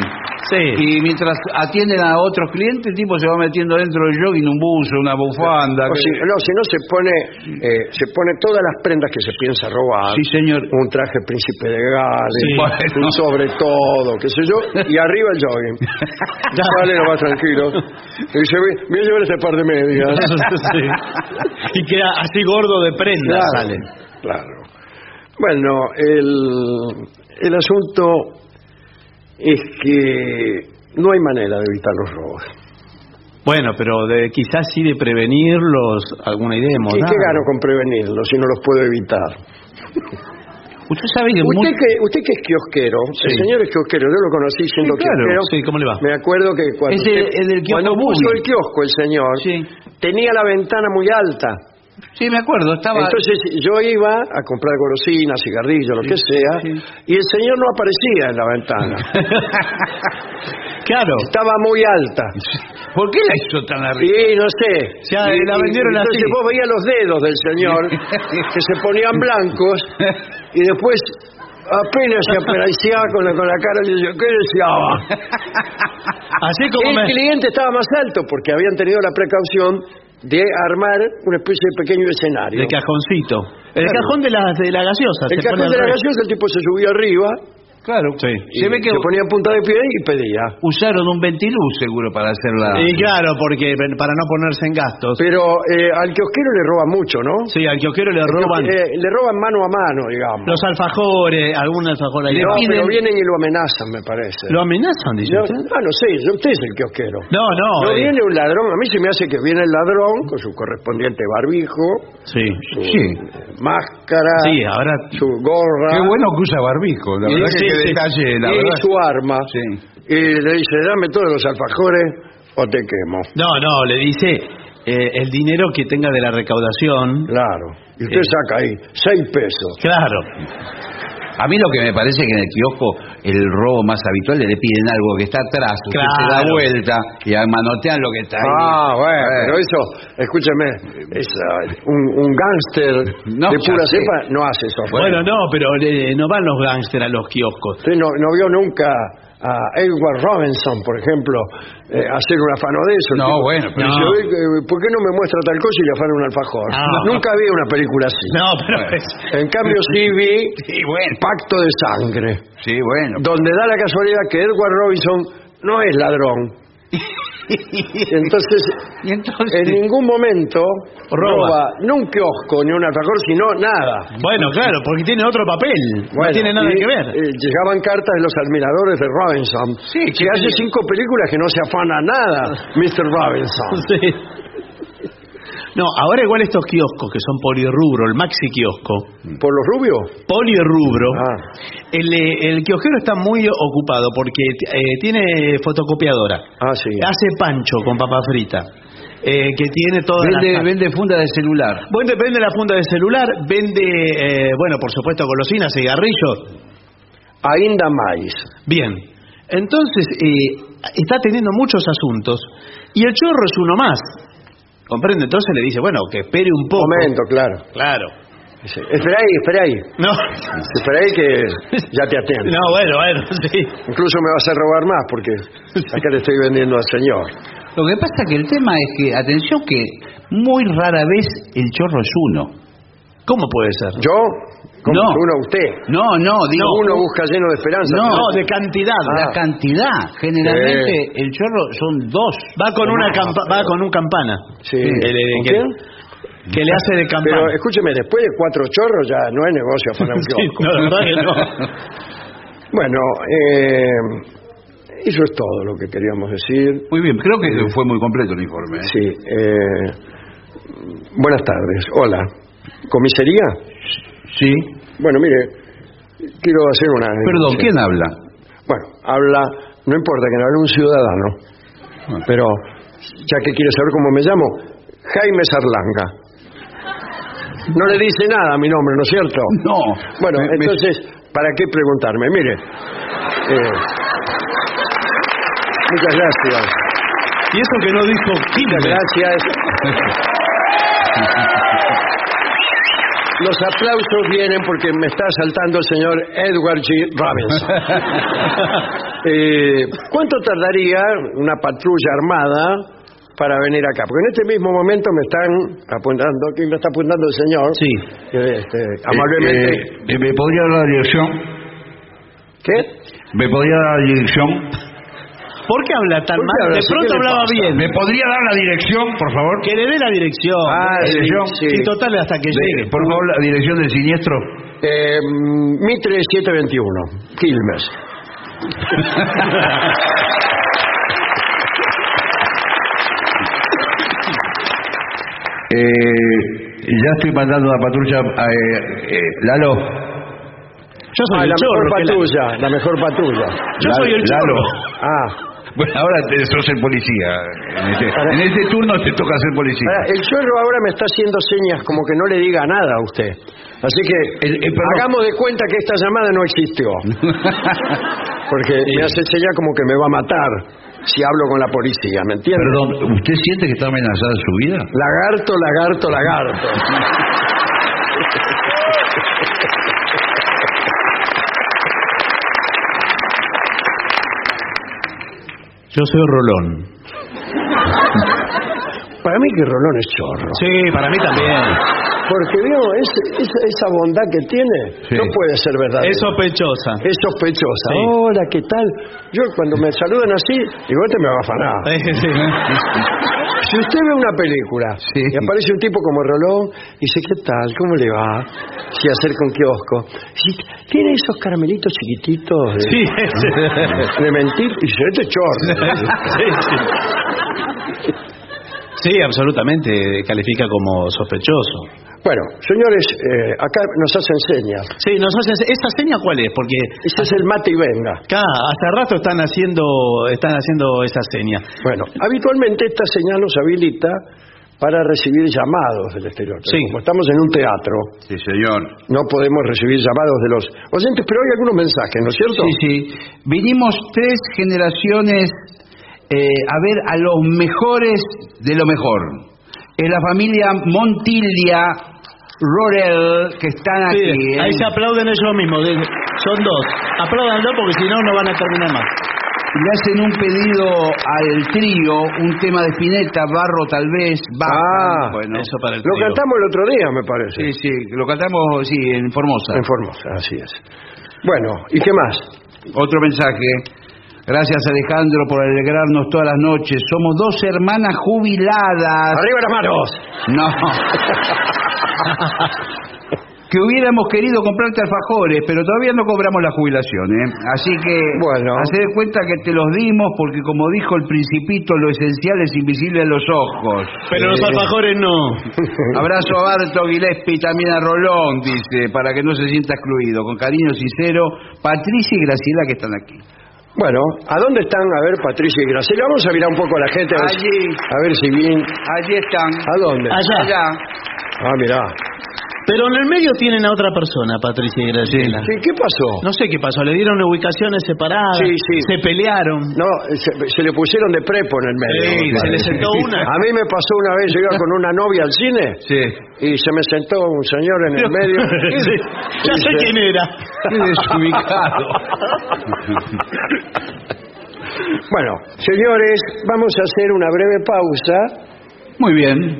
Sí. y mientras atienden a otros clientes, el tipo se va metiendo dentro del jogging un buzo, una bufanda. O que- si, no, si no se pone, eh, se pone todas las prendas que se piensa robar. Sí, señor. Un traje príncipe de Gales, Sí. Bueno. un sobre todo, qué sé yo, y arriba el jogging. [laughs] Y sale lo más tranquilo. Y dice, voy voy a llevar este par de medias. [laughs] Sí. Y queda así gordo de prenda. Claro, sale. claro. Bueno, el, el asunto es que no hay manera de evitar los robos. Bueno, pero de, quizás sí de prevenirlos, alguna idea hemos ¿Y dado. qué gano con prevenirlos si no los puedo evitar? Usted sabe que Usted mu- que, usted que es kiosquero, el señor es kiosquero, yo lo conocí siendo Sí, claro, kiosquero. sí, ¿cómo le va? Me acuerdo que cuando, Es el- el del kiosco cuando puso el kiosco el señor, Sí. tenía la ventana muy alta. Sí, me acuerdo, estaba... Entonces yo iba a comprar golosinas, cigarrillos, lo que sea, sí. y el señor no aparecía en la ventana. [laughs] Claro. Estaba muy alta. ¿Por qué la hizo tan arriba? Y no sé. Ya, Y- la y- vendieron entonces así. vos veías los dedos del señor [laughs] que se ponían blancos y después apenas se apreciaba con la, con la cara y yo, ¿qué deseaba? [laughs] Así como El me... cliente estaba más alto porque habían tenido la precaución de armar una especie de pequeño escenario. De cajoncito. El Claro. cajón de la, de la gaseosa. El cajón de la gaseosa, el tipo se subió arriba Claro. Sí. Se ve que Se ponía en punta de pie y pedía. usaron un ventiluz seguro para hacer la... Y claro, porque para no ponerse en gastos. Pero eh, al kiosquero le roban mucho, ¿no? Sí, al kiosquero le roban eh, le roban mano a mano, digamos. los alfajores, algún alfajor ahí. no, abajo. pero vienen y lo amenazan, me parece. ¿Lo amenazan, dice Yo- usted? ah, no sé, yo- usted es el kiosquero. No, no. No eh, viene un ladrón, a mí se me hace que viene el ladrón con su correspondiente barbijo, Sí. su Sí. máscara, Sí, ahora... su gorra Qué bueno que usa barbijo, la verdad sí, que sí. detalle, la y verdad. su arma. Sí. Y le dice, dame todos los alfajores o te quemo. No, no, le dice eh, el dinero que tenga de la recaudación. Claro. Y usted Eh. saca ahí seis pesos. Claro. A mí lo que me parece que en el kiosco el robo más habitual le piden algo que está atrás, usted se da Claro. vuelta y manotean lo que está ahí. Ah, bueno, Eh. pero eso, escúcheme, es, ah, un, un gángster No, de pura sé. cepa no hace eso. Bueno, no, pero eh, no van los gángsters a los kioscos. Usted no, no vio nunca a Edward Robinson, por ejemplo, eh, hacer un afano de eso. No, tipo bueno, pero no. "Oye, eh, ¿por qué no me muestra tal cosa y le afana un alfajor? Ah. Nunca vi una película así. No, pero es... En cambio sí vi [laughs] Sí, bueno. Pacto de Sangre, Sí, bueno. donde da la casualidad que Edward Robinson no es ladrón. [laughs] [laughs] Entonces, Y entonces... en ningún momento Roba. roba ni un kiosco ni un alfajor, sino nada. Bueno, claro, porque tiene otro papel. no tiene nada y, que ver. eh, llegaban cartas de los admiradores de Robinson. Sí, que hace cinco películas que no se afana nada, [laughs] Mr. Robinson. Sí. No, ahora igual estos kioscos que son polirrubro, el maxi kiosco, ¿Por los rubios? polirrubro, Ah. el, eh, el kiosquero está muy ocupado porque eh, tiene fotocopiadora, Ah, sí. hace pancho con papa frita, eh, que tiene toda Vende, la... vende funda de celular. Bueno, vende la funda de celular, vende, eh, bueno, por supuesto, golosinas, cigarrillos. Ainda más. Bien, entonces eh, está teniendo muchos asuntos y el chorro es uno más. ¿Comprende? Entonces le dice, bueno, que espere un poco. Momento, claro. Claro. Dice, espera ahí, espera ahí. No. Espera ahí que ya te atiendo. [laughs] No, bueno, bueno, sí. Incluso me vas a robar más porque acá le estoy vendiendo al señor. Lo que pasa que el tema es que, atención, que muy rara vez el chorro es uno. ¿Cómo puede ser? ¿Yo? ¿Cómo No. uno usted? No, no, digo... uno busca lleno de esperanza. No, No, de cantidad. La Ah. cantidad. Generalmente el chorro son dos. Va con una campa- va con un campana. Sí. El- el- ¿Con que, quién? que le hace de campana. Pero escúcheme, después de cuatro chorros ya no es negocio afanar un [laughs] Sí, kiosco. no, la verdad no. [laughs] Bueno, eh, eso es todo lo que queríamos decir. Muy bien, creo que fue muy completo el informe. ¿eh? Sí. eh, buenas tardes. Hola. ¿Comisaría? Sí. Bueno, mire, quiero hacer una... Perdón. ¿quién habla? Bueno, habla, no importa que no hable un ciudadano, pero ya que quiere saber cómo me llamo, Jaime Sarlanga. No le dice nada a mi nombre, ¿no es cierto? [laughs] No. Bueno, Me- me- entonces, ¿para qué preguntarme? Mire, eh, muchas gracias. Y eso que no dijo Muchas gracias. [laughs] Los aplausos vienen porque me está asaltando el señor Edward G. Robinson. [laughs] Eh, ¿Cuánto tardaría una patrulla armada para venir acá? Porque en este mismo momento me están apuntando, ¿quién me está apuntando el señor? Sí. Eh, este, amablemente. Eh, ¿Me podría dar la dirección? ¿Qué? ¿Me podría dar la dirección? ¿Por qué habla tan ¿Por qué mal? habla De así? pronto ¿Qué le hablaba pasa? bien. ¿Me podría dar la dirección, por favor? Que le dé la dirección. Ah, Eh, sí, sí. Y total hasta que De- llegue. por favor, la dirección del siniestro. Eh, Mitre 721, Quilmes. [laughs] Eh, ya estoy mandando una patrulla. eh, eh, Lalo. Yo soy Ah, el la chorro. mejor que la- patrulla, la mejor patrulla. Yo soy el Lalo. chorro. Ah, Bueno, ahora te- sos el policía. En este, en este turno te toca ser policía. ahora, el chorro ahora me está haciendo señas como que no le diga nada a usted. Así que El- el- perdón. hagamos de cuenta que esta llamada no existió. [laughs] Porque me hace señas como que me va a matar si hablo con la policía, ¿me entiende? Perdón, ¿usted siente que está amenazada su vida? Lagarto, lagarto, lagarto. [laughs] Yo soy Rolón. Para mí que Rolón es chorro. Sí, para mí también. Porque vio, es- esa, esa bondad que tiene Sí. no puede ser verdad. Es sospechosa. Es sospechosa. Sí. Hola, ¿qué tal? Yo cuando me saludan así, digo, este me va a afanar. [laughs] Sí. Si usted ve una película Sí. y aparece un tipo como Rolón y dice, ¿qué tal? ¿Cómo le va? Se acerca un kiosco. Dice, ¿Tiene esos caramelitos chiquititos de, Sí, [laughs] de mentir? Y dice, este es chorro. [laughs] Sí, sí. Sí, absolutamente, califica como sospechoso. Bueno, señores, eh, acá nos hacen señas. Sí, nos hacen esa seña cuál es, porque Ese es el mate y venga. acá hace rato están haciendo están haciendo esa seña. Bueno, habitualmente esta señal nos habilita para recibir llamados del exterior. Pero Sí. Como estamos en un teatro, Sí, señor. no podemos recibir llamados de los oyentes, pero hay algunos mensajes, ¿no es cierto? Sí, sí. Vinimos tres generaciones eh, a ver a los mejores de lo mejor. Es la familia Montilia Rorel que están aquí. ¿eh? ahí se aplauden ellos mismos. Son dos. Apláudanlo porque si no, no van a terminar más. Le hacen un pedido al trío, un tema de Spinetta, Barro tal vez, Baja. Ah, bueno. Eso para el Lo trío. cantamos el otro día, me parece. Sí, sí, lo cantamos, sí, en Formosa. En Formosa, así es. Bueno, ¿y qué más? Otro mensaje. Gracias Alejandro por alegrarnos todas las noches. Somos dos hermanas jubiladas. ¡Arriba las manos! No. [laughs] que hubiéramos querido comprarte alfajores, pero todavía no cobramos la jubilación, ¿eh? Así que, Bueno. hacé de cuenta que te los dimos porque, como dijo el principito, lo esencial es invisible a los ojos. Pero los alfajores no. [laughs] Abrazo a Barto Gillespie y también a Rolón, dice, para que no se sienta excluido. Con cariño sincero, Patricia y Graciela que están aquí. Bueno, ¿a dónde están? A ver, Patricia y Graciela. Vamos a mirar un poco a la gente. A ver, Allí. a ver si bien... Allí están. ¿A dónde? Allá. Allá. Ah, mirá. Pero en el medio tienen a otra persona, Patricia y Graciela. Sí, ¿Qué pasó? No sé qué pasó, le dieron ubicaciones separadas, Sí, sí. se pelearon. No, se, se le pusieron de prepo en el medio. Sí, me se le parece. sentó una. A mí me pasó una vez, yo iba con una novia al cine Sí. y se me sentó un señor en el medio. Sí, ya sé quién era. Qué desubicado. Bueno, señores, vamos a hacer una breve pausa. Muy bien.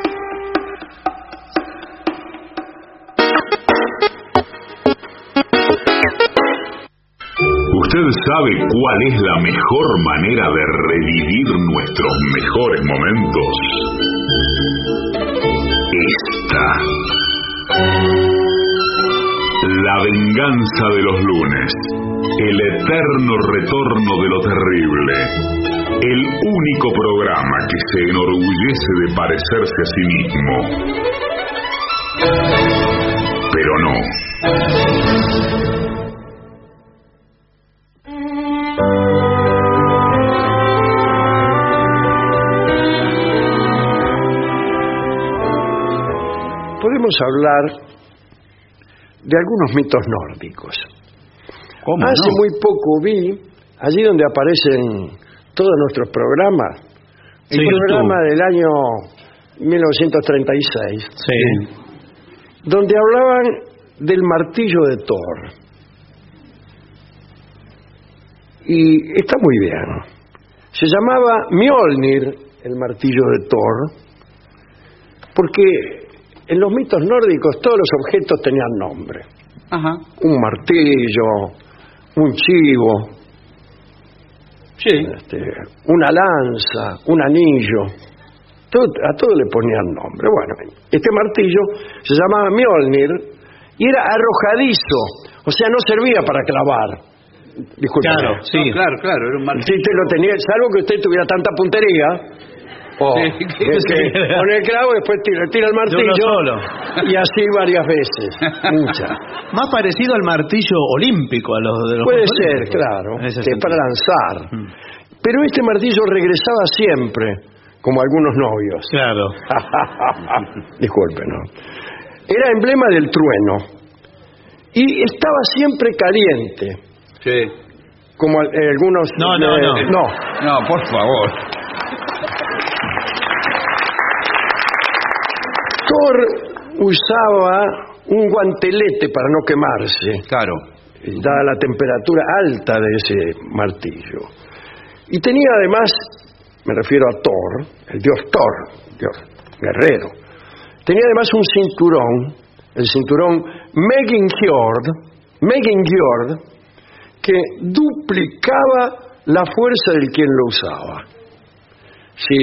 ¿Usted sabe cuál es la mejor manera de revivir nuestros mejores momentos? Esta. La venganza de los lunes. El eterno retorno de lo terrible. El único programa que se enorgullece de parecerse a sí mismo. Pero no. Podemos hablar de algunos mitos nórdicos. ¿Cómo Hace no? muy poco vi, allí donde aparecen todos nuestros programas, el Sí, programa YouTube. del año 1936, Sí. donde hablaban del martillo de Thor. Y está muy bien. Se llamaba Mjolnir, el martillo de Thor, porque en los mitos nórdicos todos los objetos tenían nombre. Ajá. Un martillo, un chivo, Sí. este, una lanza, un anillo. Todo- a todo le ponían nombre. Bueno, este martillo se llamaba Mjolnir y era arrojadizo, o sea, no servía para clavar. Disculpe. Claro, sí. No, claro, claro, era un martillo. Si usted lo tenía, salvo que usted tuviera tanta puntería, o Sí, [laughs] que, que- que pone el clavo y después tira, tira el martillo solo. y así varias veces, muchas. [laughs] Más parecido al martillo olímpico, a los de los Puede ser, claro, que es para lanzar. Pero este martillo regresaba siempre, como algunos novios. Claro. [laughs] Disculpe, ¿no? Era emblema del trueno. Y estaba siempre caliente, Sí. como al- eh, algunos... No, no, no. no. No, por favor. Thor usaba un guantelete para no quemarse, Claro. dada la temperatura alta de ese martillo. Y tenía además, me refiero a Thor, el dios Thor, dios guerrero, tenía además un cinturón, el cinturón Megingjord, Megingjord, que duplicaba la fuerza del quien lo usaba. Si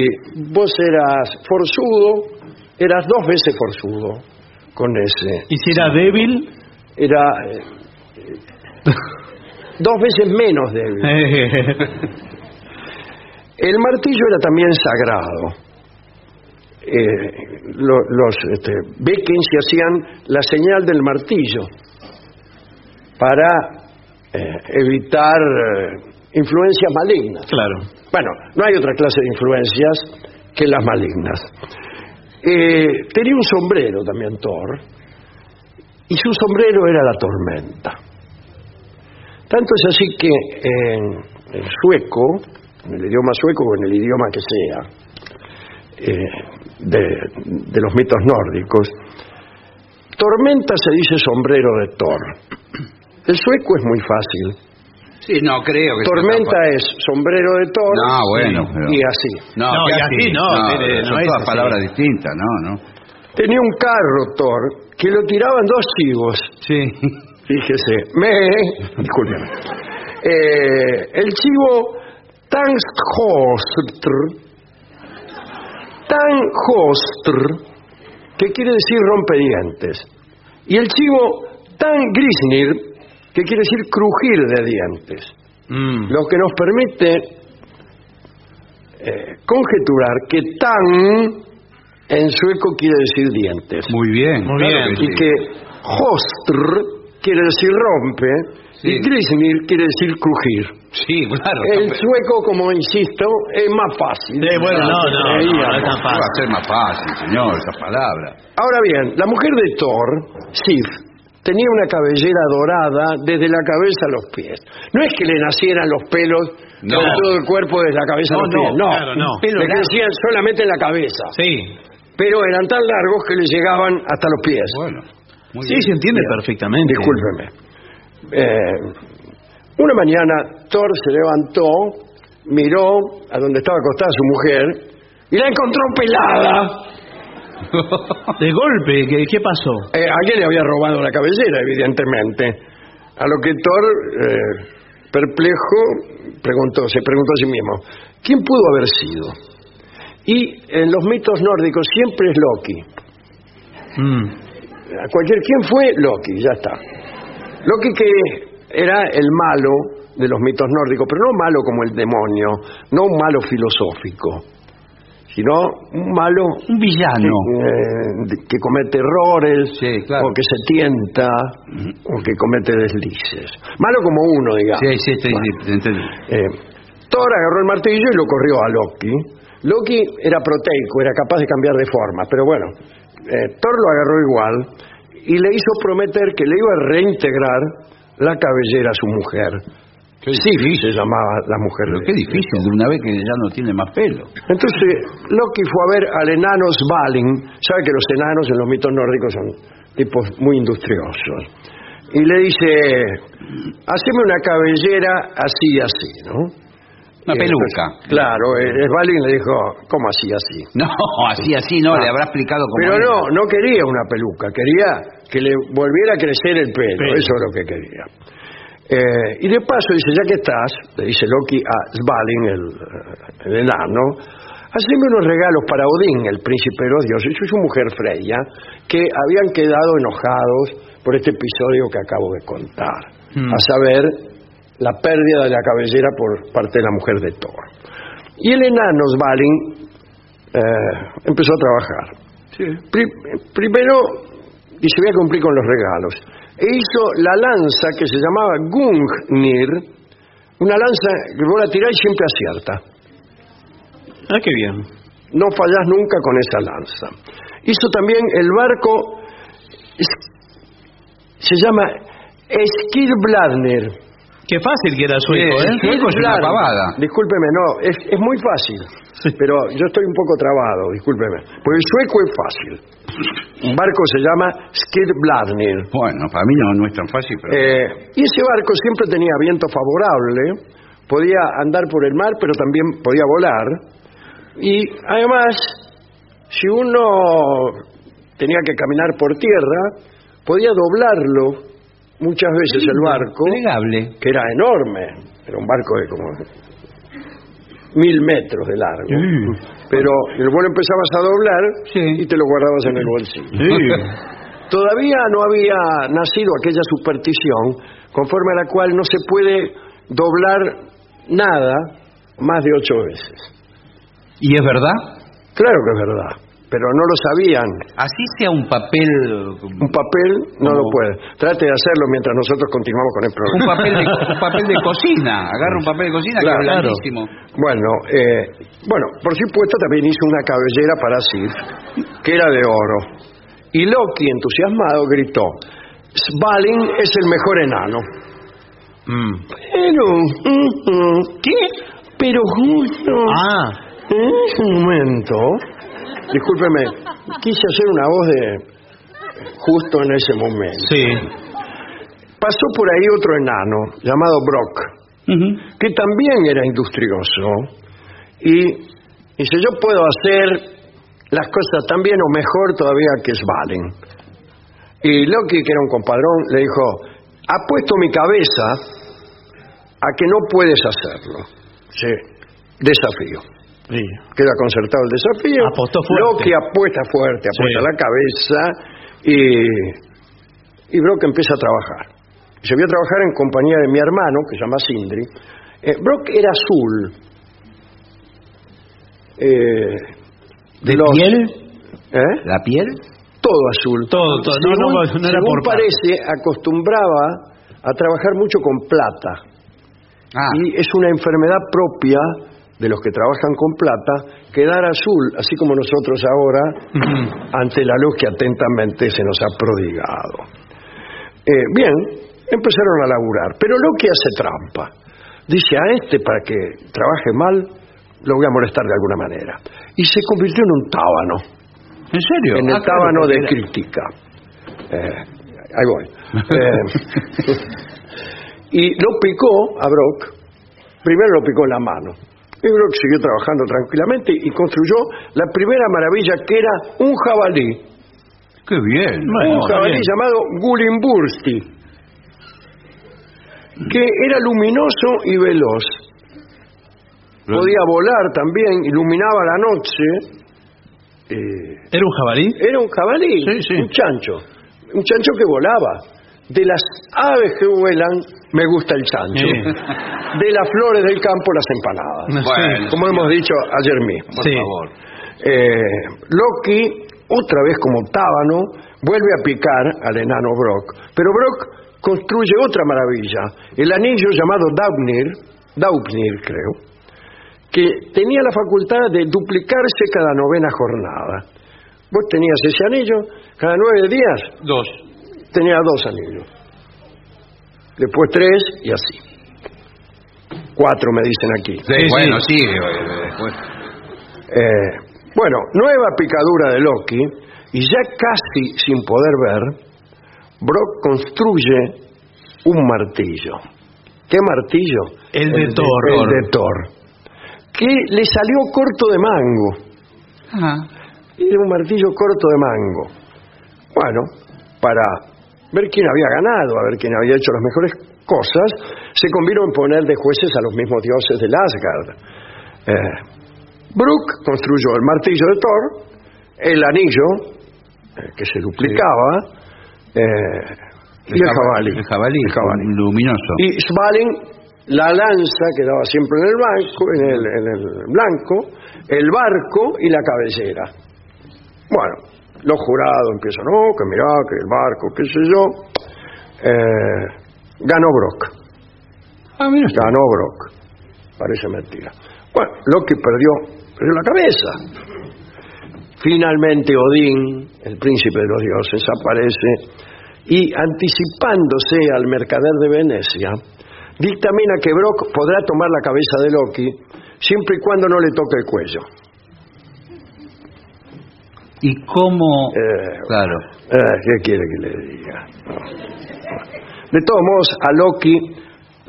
vos eras forzudo, eras dos veces forzudo con ese. ¿Y si era débil? Era eh, [laughs] dos veces menos débil. [laughs] El martillo era también sagrado. Eh, lo- los este, se hacían la señal del martillo para eh, evitar influencias malignas. Claro. Bueno, no hay otra clase de influencias que las malignas. Eh, tenía un sombrero también Thor, y su sombrero era la tormenta. Tanto es así que en sueco, en el idioma sueco o en el idioma que sea, eh, de los mitos nórdicos, tormenta se dice sombrero de Thor. El sueco es muy fácil. Sí, no creo que Tormenta es sombrero de Thor No, bueno, y- pero- y así. No, No, ¿qué y así no, mire, son no es todas así. palabras distintas, no, no. Tenía un carro Thor que lo tiraban dos chivos. Sí. Fíjese, me, discúlpeme. Eh, el chivo Tanghostr, Tanghostr, que quiere decir rompedientes, y el chivo Tangrisnir, que quiere decir crujir de dientes, Mm. lo que nos permite eh, conjeturar que tan en sueco quiere decir dientes Muy bien. Muy claro bien. que y sí. que hostr quiere decir rompe y Sí. grisnir quiere decir crujir. Sí, claro. El sueco, como insisto, es más fácil. Eh, bueno, no, no, no, Creíamos. no es tan Va a fácil. ser más fácil, señor, esa palabra. Ahora bien, la mujer de Thor, Sif, tenía una cabellera dorada desde la cabeza a los pies. No es que le nacieran los pelos No. por todo el cuerpo desde la cabeza a los pies. No, claro, no. le crecían solamente en la cabeza. Sí. Pero eran tan largos que le llegaban hasta los pies. Bueno. Muy Sí, bien. se entiende perfectamente. Discúlpeme. Eh, una mañana Thor se levantó, miró a donde estaba acostada su mujer y la encontró pelada. De golpe, ¿qué, qué pasó? Eh, alguien le había robado la cabellera, evidentemente. A lo que Thor, eh, perplejo, preguntó, se preguntó a sí mismo, ¿quién pudo haber sido? Y en los mitos nórdicos siempre es Loki. Mm. A cualquier quién fue Loki, ya está. Loki que era el malo de los mitos nórdicos, pero no malo como el demonio, no un malo filosófico, sino un malo Un villano. eh, que comete errores, Sí, claro. o que se tienta, o que comete deslices. Malo como uno, digamos. Sí, sí, sí, Bueno. Eh, Thor agarró el martillo y lo corrió a Loki. Loki era proteico, era capaz de cambiar de forma, pero bueno, eh, Thor lo agarró igual y le hizo prometer que le iba a reintegrar la cabellera a su mujer. Sif se llamaba la mujer. Pero qué difícil, de una vez que ya no tiene más pelo. Entonces Loki fue a ver al enano Svalin. Sabe que los enanos en los mitos nórdicos son tipos muy industriosos. Y le dice, haceme una cabellera así y así, ¿no? Una Y peluca. entonces, claro, eh, Svalin le dijo, ¿cómo así así? [laughs] No, así, así, no, Ah. le habrá explicado cómo Pero era. no, no quería una peluca, quería que le volviera a crecer el pelo, Pelo. eso es lo que quería. Eh, y de paso dice, ya que estás, le dice Loki a Svalin, el, eh, el enano, haceme unos regalos para Odín, el príncipe de los dioses, y su mujer Freya, que habían quedado enojados por este episodio que acabo de contar, Mm. a saber, la pérdida de la cabellera por parte de la mujer de Thor. Y el enano Svalin eh, empezó a trabajar. Pri- primero dice voy a cumplir con los regalos. E hizo la lanza que se llamaba Gungnir, una lanza que vos la tirás y siempre acierta. Ah, qué bien. no fallás nunca con esa lanza. Hizo también el barco, se llama Skidbladner. Qué fácil que era sueco, Sí, ¿eh? Sueco es una pavada. Discúlpeme, no, es, es muy fácil. Pero yo estoy un poco trabado, discúlpeme. Porque el sueco es fácil. Un barco se llama Skidbladner. Bueno, para mí no, no es tan fácil, pero... Eh, y ese barco siempre tenía viento favorable, podía andar por el mar, pero también podía volar. Y además, si uno tenía que caminar por tierra, podía doblarlo muchas veces el barco, Plegable. que era enorme, era un barco de como mil metros de largo. Pero el vuelo empezabas a doblar y te lo guardabas en el bolsillo. Todavía no había nacido aquella superstición conforme a la cual no se puede doblar nada más de ocho veces. ¿Y es verdad? Claro que es verdad, pero no lo sabían. Así sea un papel... Un papel no lo puede. Trate de hacerlo mientras nosotros continuamos con el Un programa. papel de, [laughs] un papel de cocina. Agarra un papel de cocina Claro, que es claro. blandísimo. Bueno, eh, bueno, por supuesto también hizo una cabellera para Sif, que era de oro. Y Loki, entusiasmado, gritó, Svalin es el mejor enano. Pero, mm, ¿qué? Pero justo... Ah, En ese momento, discúlpeme, quise hacer una voz de justo en ese momento. sí. Pasó por ahí otro enano llamado Brock, que también era industrioso y dice, yo puedo hacer las cosas tan bien o mejor todavía que Svalen. Y Loki, que era un compadrón, le dijo, apuesto mi cabeza a que no puedes hacerlo. Sí, desafío. Sí. Queda concertado el desafío. Apostó fuerte. Apuesta fuerte, apuesta Sí. la cabeza y, y Brock empieza a trabajar. Se vio a trabajar en compañía de mi hermano, que se llama Sindri. Eh, Brock era azul. Eh, ¿De los- piel? ¿Eh? ¿La piel? Todo azul. Todo, todo. No, Según, no, no era según por parece, acostumbraba a trabajar mucho con plata. Ah, Y es una enfermedad propia de los que trabajan con plata quedar azul, así como nosotros ahora, ante la luz que atentamente se nos ha prodigado. Eh, bien, empezaron a laburar, pero lo que hace trampa. Dice a este para que trabaje mal, lo voy a molestar de alguna manera. Y se convirtió en un tábano, ¿en serio? en el Ah, tábano de crítica. Eh, ahí voy. [laughs] Eh, [laughs] y lo picó a Brock, primero lo picó en la mano. Y Brock siguió trabajando tranquilamente y construyó la primera maravilla que era un jabalí. Qué bien. Bueno, un jabalí bien. llamado Gulimbursti, que era luminoso y veloz. Podía volar también, iluminaba la noche. eh, ¿Era un jabalí? era un jabalí, Sí, sí. un chancho, un chancho que volaba. De las aves que vuelan, me gusta el chancho. Sí. De las flores del campo, las empanadas. Bueno, Como hemos dicho ayer mismo. por Sí. favor. Eh, Loki, otra vez como tábano, vuelve a picar al enano Brock. Pero Brock construye otra maravilla, el anillo llamado Daupnir, Daupnir creo, que tenía la facultad de duplicarse cada novena jornada. Vos tenías ese anillo, cada nueve días Dos. tenía dos anillos. Después tres y así. Cuatro me dicen aquí. Sí, bueno, sí. después. Eh, bueno, nueva picadura de Loki, y ya casi sin poder ver, Brock construye un martillo. ¿Qué martillo? El de Thor. El de Thor. Que le salió corto de mango. Ajá. Era un martillo corto de mango. Bueno, para ver quién había ganado, a ver quién había hecho las mejores cosas, se convino en poner de jueces a los mismos dioses del Asgard. Eh, Brook construyó el martillo de Thor, el anillo, eh, que se duplicaba, eh, y el jabalí. El jabalí. El jabalí. Luminoso. Y Svalin, la lanza que daba siempre en el en el, en el blanco, el barco y la cabellera. Bueno, los jurados empiezan, no, que mirá, que el barco, qué sé yo. Eh, ganó Brock. Ah, mira. Ganó Brock. Parece mentira. Bueno, Loki perdió, perdió la cabeza. Finalmente Odín, el príncipe de los dioses, aparece y anticipándose al mercader de Venecia, dictamina que Brock podrá tomar la cabeza de Loki siempre y cuando no le toque el cuello. ¿Y cómo...? Eh, claro. Eh, ¿Qué quiere que le diga? De todos modos, a Loki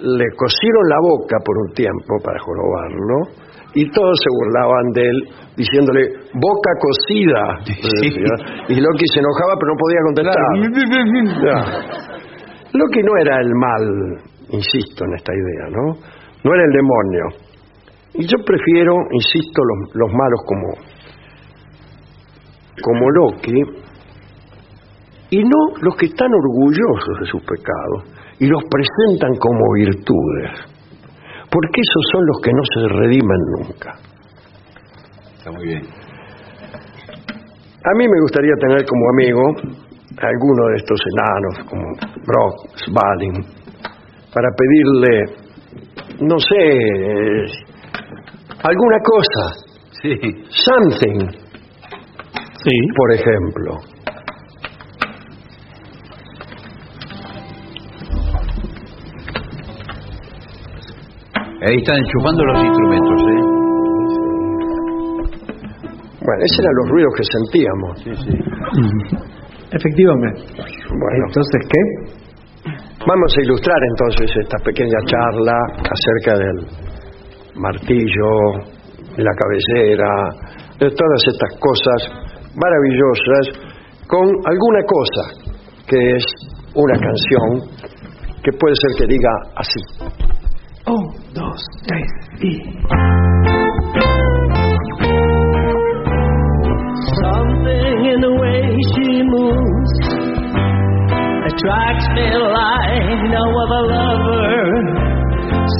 le cosieron la boca por un tiempo para jorobarlo y todos se burlaban de él diciéndole boca cocida. [laughs] Y Loki se enojaba pero no podía contestar. Loki no era el mal, insisto en esta idea, ¿no? No era el demonio. Y yo prefiero, insisto, los, los malos como, como Loki y no los que están orgullosos de sus pecados y los presentan como virtudes. Porque esos son los que no se rediman nunca. Está muy bien. A mí me gustaría tener como amigo a alguno de estos enanos, como Brock, Svalin, para pedirle, no sé, alguna cosa. Sí. Something. Sí. Por ejemplo. Ahí están enchufando los instrumentos, ¿eh? Bueno, esos eran los ruidos que sentíamos. Sí, sí. Efectivamente. Bueno, Entonces, ¿qué? vamos a ilustrar entonces esta pequeña charla acerca del martillo, de la cabecera, de todas estas cosas maravillosas, con alguna cosa que es una canción que puede ser que diga así. Un, dos, tres y... Something in the way she moves attracts me like no other lover.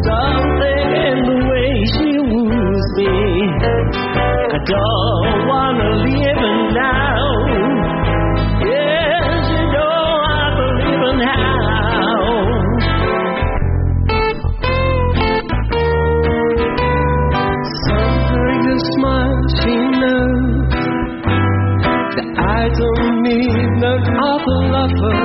Something in the way she woos me. I don't wanna leave her now. Yes, you know I believe in how. Something the smile she knows that I don't need no other lover.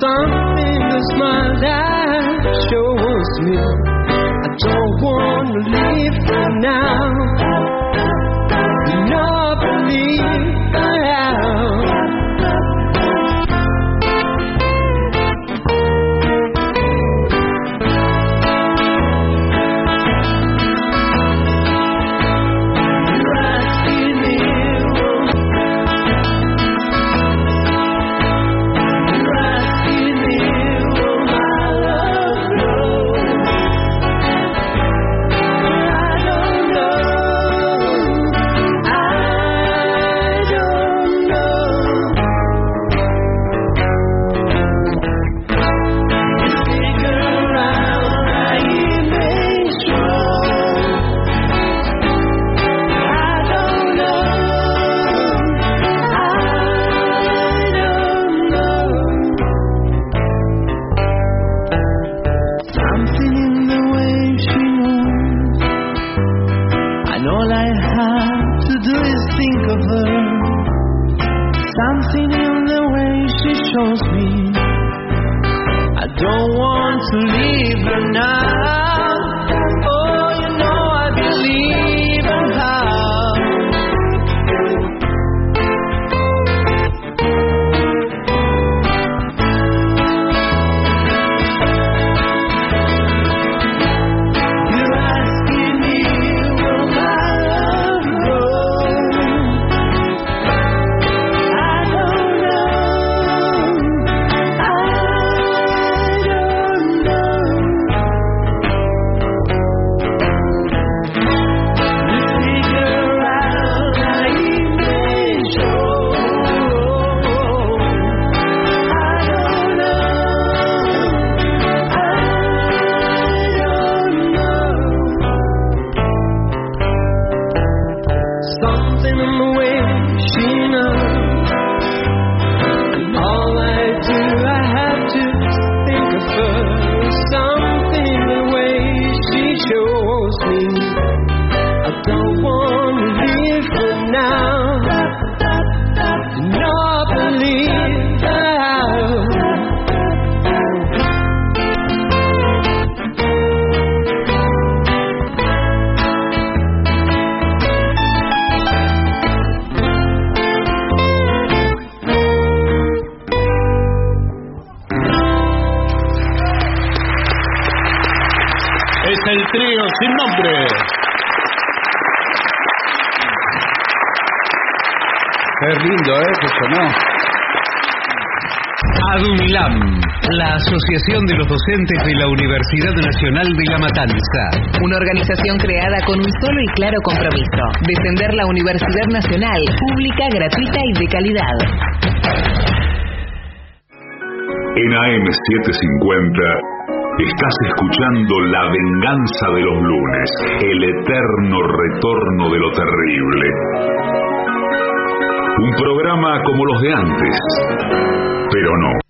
Something the smile that shows me I don't want to leave her now me. Asociación de los Docentes de la Universidad Nacional de La Matanza. Una organización creada con un solo y claro compromiso, defender la Universidad Nacional, pública, gratuita y de calidad. En AM750 estás escuchando La venganza de los lunes, el eterno retorno de lo terrible. Un programa como los de antes, pero no.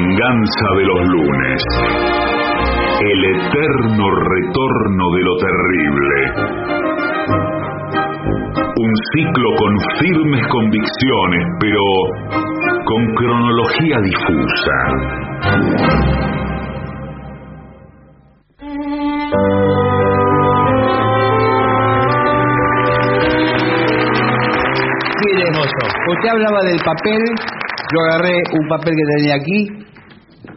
Venganza de los lunes. El eterno retorno de lo terrible. Un ciclo con firmes convicciones, pero con cronología difusa. Usted hablaba del papel, yo agarré un papel que tenía aquí,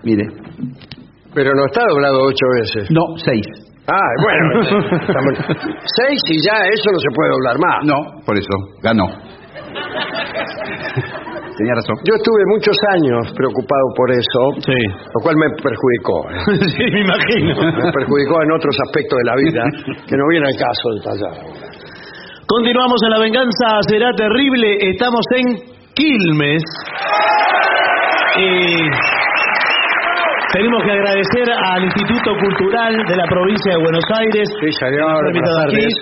mire. Pero no está doblado ocho veces. No, seis. Ah, bueno. [laughs] estamos- seis y ya eso no se puede doblar más. No, por eso, ganó. Tenía razón. Yo estuve muchos años preocupado por eso, lo cual me perjudicó. ¿eh? [laughs] sí, me imagino. Me perjudicó en otros aspectos de la vida que no viene al caso detallar. Continuamos en La Venganza Será Terrible. Estamos en Quilmes. Y tenemos que agradecer al Instituto Cultural de la provincia de Buenos Aires. Sí, tardes.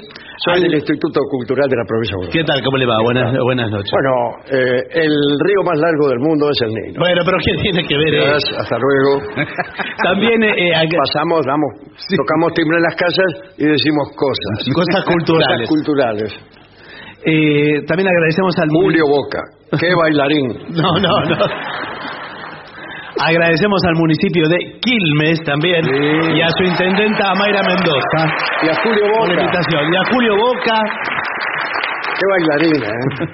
Soy del Instituto Cultural de la provincia de Buenos ¿Qué tal? ¿Cómo le va? Buenas, buenas noches. Bueno, eh, el río más largo del mundo es el Nilo. Bueno, pero ¿qué tiene que ver? eh? Gracias, hasta luego. [laughs] También eh, eh, pasamos, damos, tocamos timbre en las casas y decimos cosas. Cosas culturales. Cosas culturales. También agradecemos al Julio Boca, qué bailarín. [laughs] No, no, no. Agradecemos al municipio de Quilmes también y a su intendenta Mayra Mendoza. Y a Julio Boca. invitación. Y a Julio Boca. Qué bailarín, ¿eh?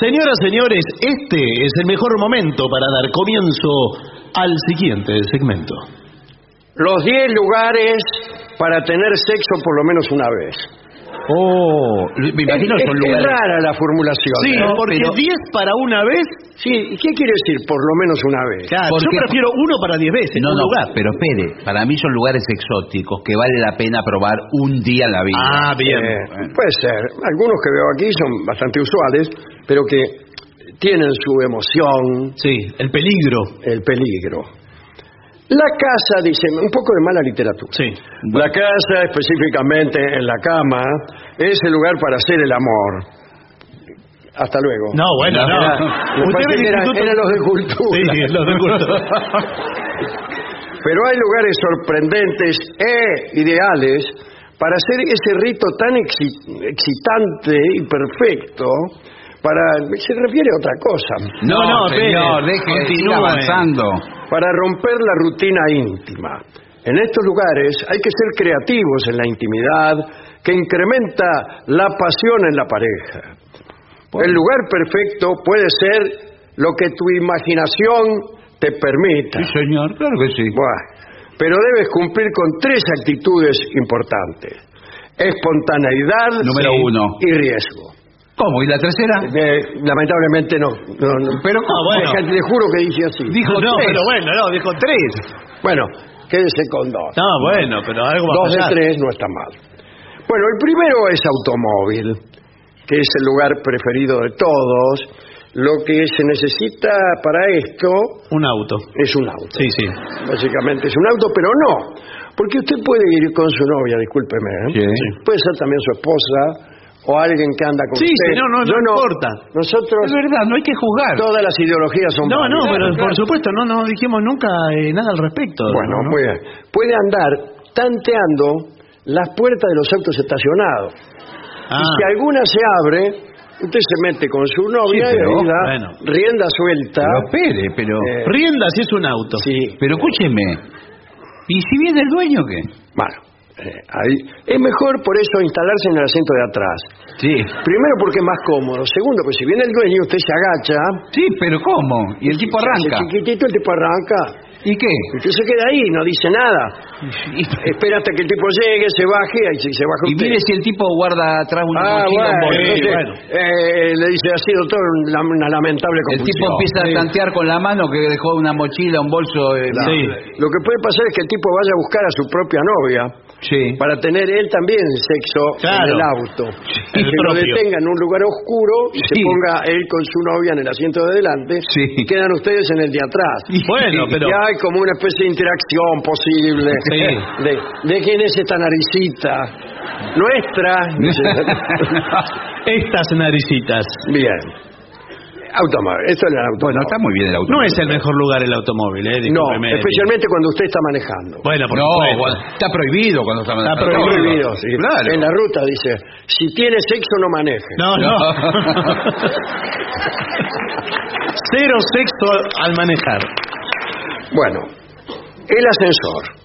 Señoras, señores, este es el mejor momento para dar comienzo al siguiente segmento. Los 10 lugares para tener sexo por lo menos una vez. Oh, me imagino es, son es lugares. rara la formulación. Sí, ¿no? porque Pero- 10 para una vez. Sí, ¿y qué quiere decir por lo menos una vez? Claro, Porque- yo prefiero uno para 10 veces. No, un no, lugar. pero espere, para mí son lugares exóticos que vale la pena probar un día en la vida. Ah, bien. Eh, puede ser. Algunos que veo aquí son bastante usuales, pero que tienen su emoción, Sí, el peligro. el peligro. La casa, dice, un poco de mala literatura. Sí. La casa, específicamente en la cama, es el lugar para hacer el amor. Hasta luego. No, bueno, no. Era- me Usted parece del que eran, Instituto- eran los de cultura. Sí, los de cultura. [laughs] Pero hay lugares sorprendentes e ideales para hacer ese rito tan excitante y perfecto. Para se refiere a otra cosa. No, no, señor, deje continúe. avanzando. Para romper la rutina íntima. En estos lugares hay que ser creativos en la intimidad que incrementa la pasión en la pareja. El lugar perfecto puede ser lo que tu imaginación te permita. Sí, señor, claro que sí. Buah, pero debes cumplir con tres actitudes importantes. Espontaneidad Número uno. y riesgo. ¿Cómo? ¿Y la tercera? Eh, lamentablemente no. no, no. Pero Ah, bueno. Te juro que dije así. Dijo no, tres. pero bueno, no, dijo tres. Bueno, quédese con dos. No, bueno, pero algo va a Dos de tres no está mal. Bueno, el primero es automóvil, que es el lugar preferido de todos. Lo que se necesita para esto Un auto. es un auto. Sí, sí. Básicamente es un auto, pero no. Porque usted puede ir con su novia, discúlpeme. ¿eh? Sí. Puede ser también su esposa o alguien que anda con Sí, usted. señor, no, no importa. Nosotros, Es verdad, no hay que juzgar. todas las ideologías son No, no, válidas. pero Claro. por supuesto, no, no dijimos nunca eh, nada al respecto. Bueno, ¿no? muy bien. Puede andar tanteando las puertas de los autos estacionados. Ah. Y si alguna se abre, usted se mete con su novia Sí, pero, y ahí da bueno. rienda suelta. Pero espere, pero... Eh, Rienda si es un auto. Sí, Pero escúcheme. ¿Y si viene el dueño qué? bueno, ahí. es mejor por eso instalarse en el asiento de atrás. Sí. Primero porque es más cómodo. Segundo, pues si viene el dueño usted se agacha. Sí, pero ¿cómo? Y el tipo se arranca. chiquitito, el tipo arranca. ¿Y qué? Usted se queda ahí, no dice nada. Espera hasta que el tipo llegue, se baje, y si se baja Y mire si el tipo guarda atrás una Ah, mochila, un bolso. entonces, bueno. eh, le dice, ha sido todo una, una lamentable El confusión. tipo empieza a tantear con la mano que dejó una mochila, un bolso. eh, Claro. Sí. Lo que puede pasar es que el tipo vaya a buscar a su propia novia Sí. para tener él también sexo Claro. en el auto. El que lo detenga en un lugar oscuro y se ponga él con su novia en el asiento de delante Sí. y quedan ustedes en el de atrás. Bueno, pero- Y hay como una especie de interacción posible. Sí. De, de quién es esta naricita. Nuestra. [laughs] [laughs] Estas naricitas. Bien. Automóvil. Esto es el automóvil. Bueno, está muy bien el auto. No es el mejor lugar el automóvil, ¿eh? No, especialmente cuando usted está manejando. Bueno, por No, supuesto. está prohibido cuando está Está Está prohibido, sí. Claro. En la ruta dice, si tiene sexo no maneje. No, no. [laughs] Cero sexo al manejar. Bueno, el ascensor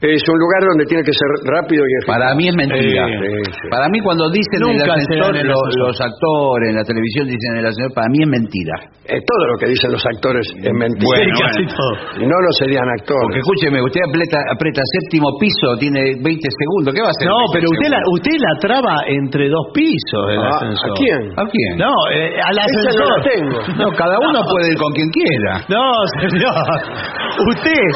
es un lugar donde tiene que ser rápido y eficaz. Para mí es mentira. Sí, sí. Para mí cuando dicen Nunca el ascensor, el ascensor. los actores en la televisión dicen el ascensor, para mí es mentira. Eh, todo lo que dicen los actores es mentira. Bueno, Sí, casi bueno. todo. Y no lo serían Porque actores. escúcheme, usted aprieta, aprieta séptimo piso, tiene 20 segundos, ¿qué va a hacer? No, 20 pero usted la, usted la traba entre dos pisos el Ah, ascensor. ¿A quién? ¿A quién? No, eh, al Esa no ascensor. la tengo. No, cada uno [laughs] puede ir con quien quiera. No, señor. Usted.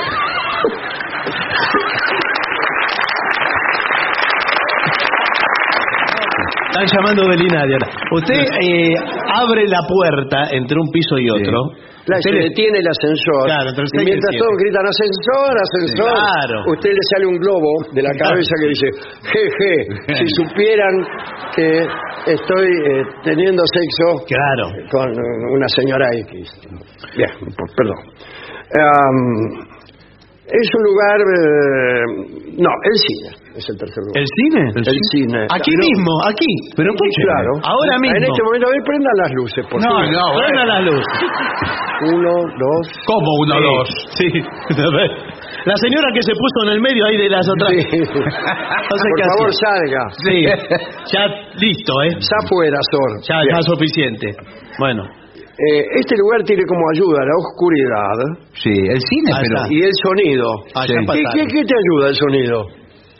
Están llamando de Linares ahora. Usted eh, abre la puerta entre un piso y otro. Claro, Usted se le- detiene el ascensor. Claro, entre el y seis y el mientras siete. todos gritan ascensor, ascensor, Claro. usted le sale un globo de la cabeza que dice, jeje, si [laughs] supieran que estoy eh, teniendo sexo Claro. con eh, una señora X. Bien, p- perdón. Es un lugar... eh, no, el cine es el tercer lugar. ¿El cine? El cine. Aquí No, mismo, aquí. Pero Sí, claro. Ahora mismo. En este momento, a ver, prendan las luces, por No, favor. no, prenda la luz. [laughs] Uno, dos... ¿Cómo uno Sí, dos? Sí. [laughs] A ver. La señora que se puso en el medio ahí de las otras. Sí. [laughs] No por favor, salga. Sí. Ya listo, ¿eh? Ya fuera, Sor. Ya, ya suficiente. Bueno. Eh, este lugar tiene como ayuda la oscuridad Sí, el cine, Ah, pero y el sonido. Ah, Sí. ¿Qué, pasaron. qué, qué te ayuda el sonido?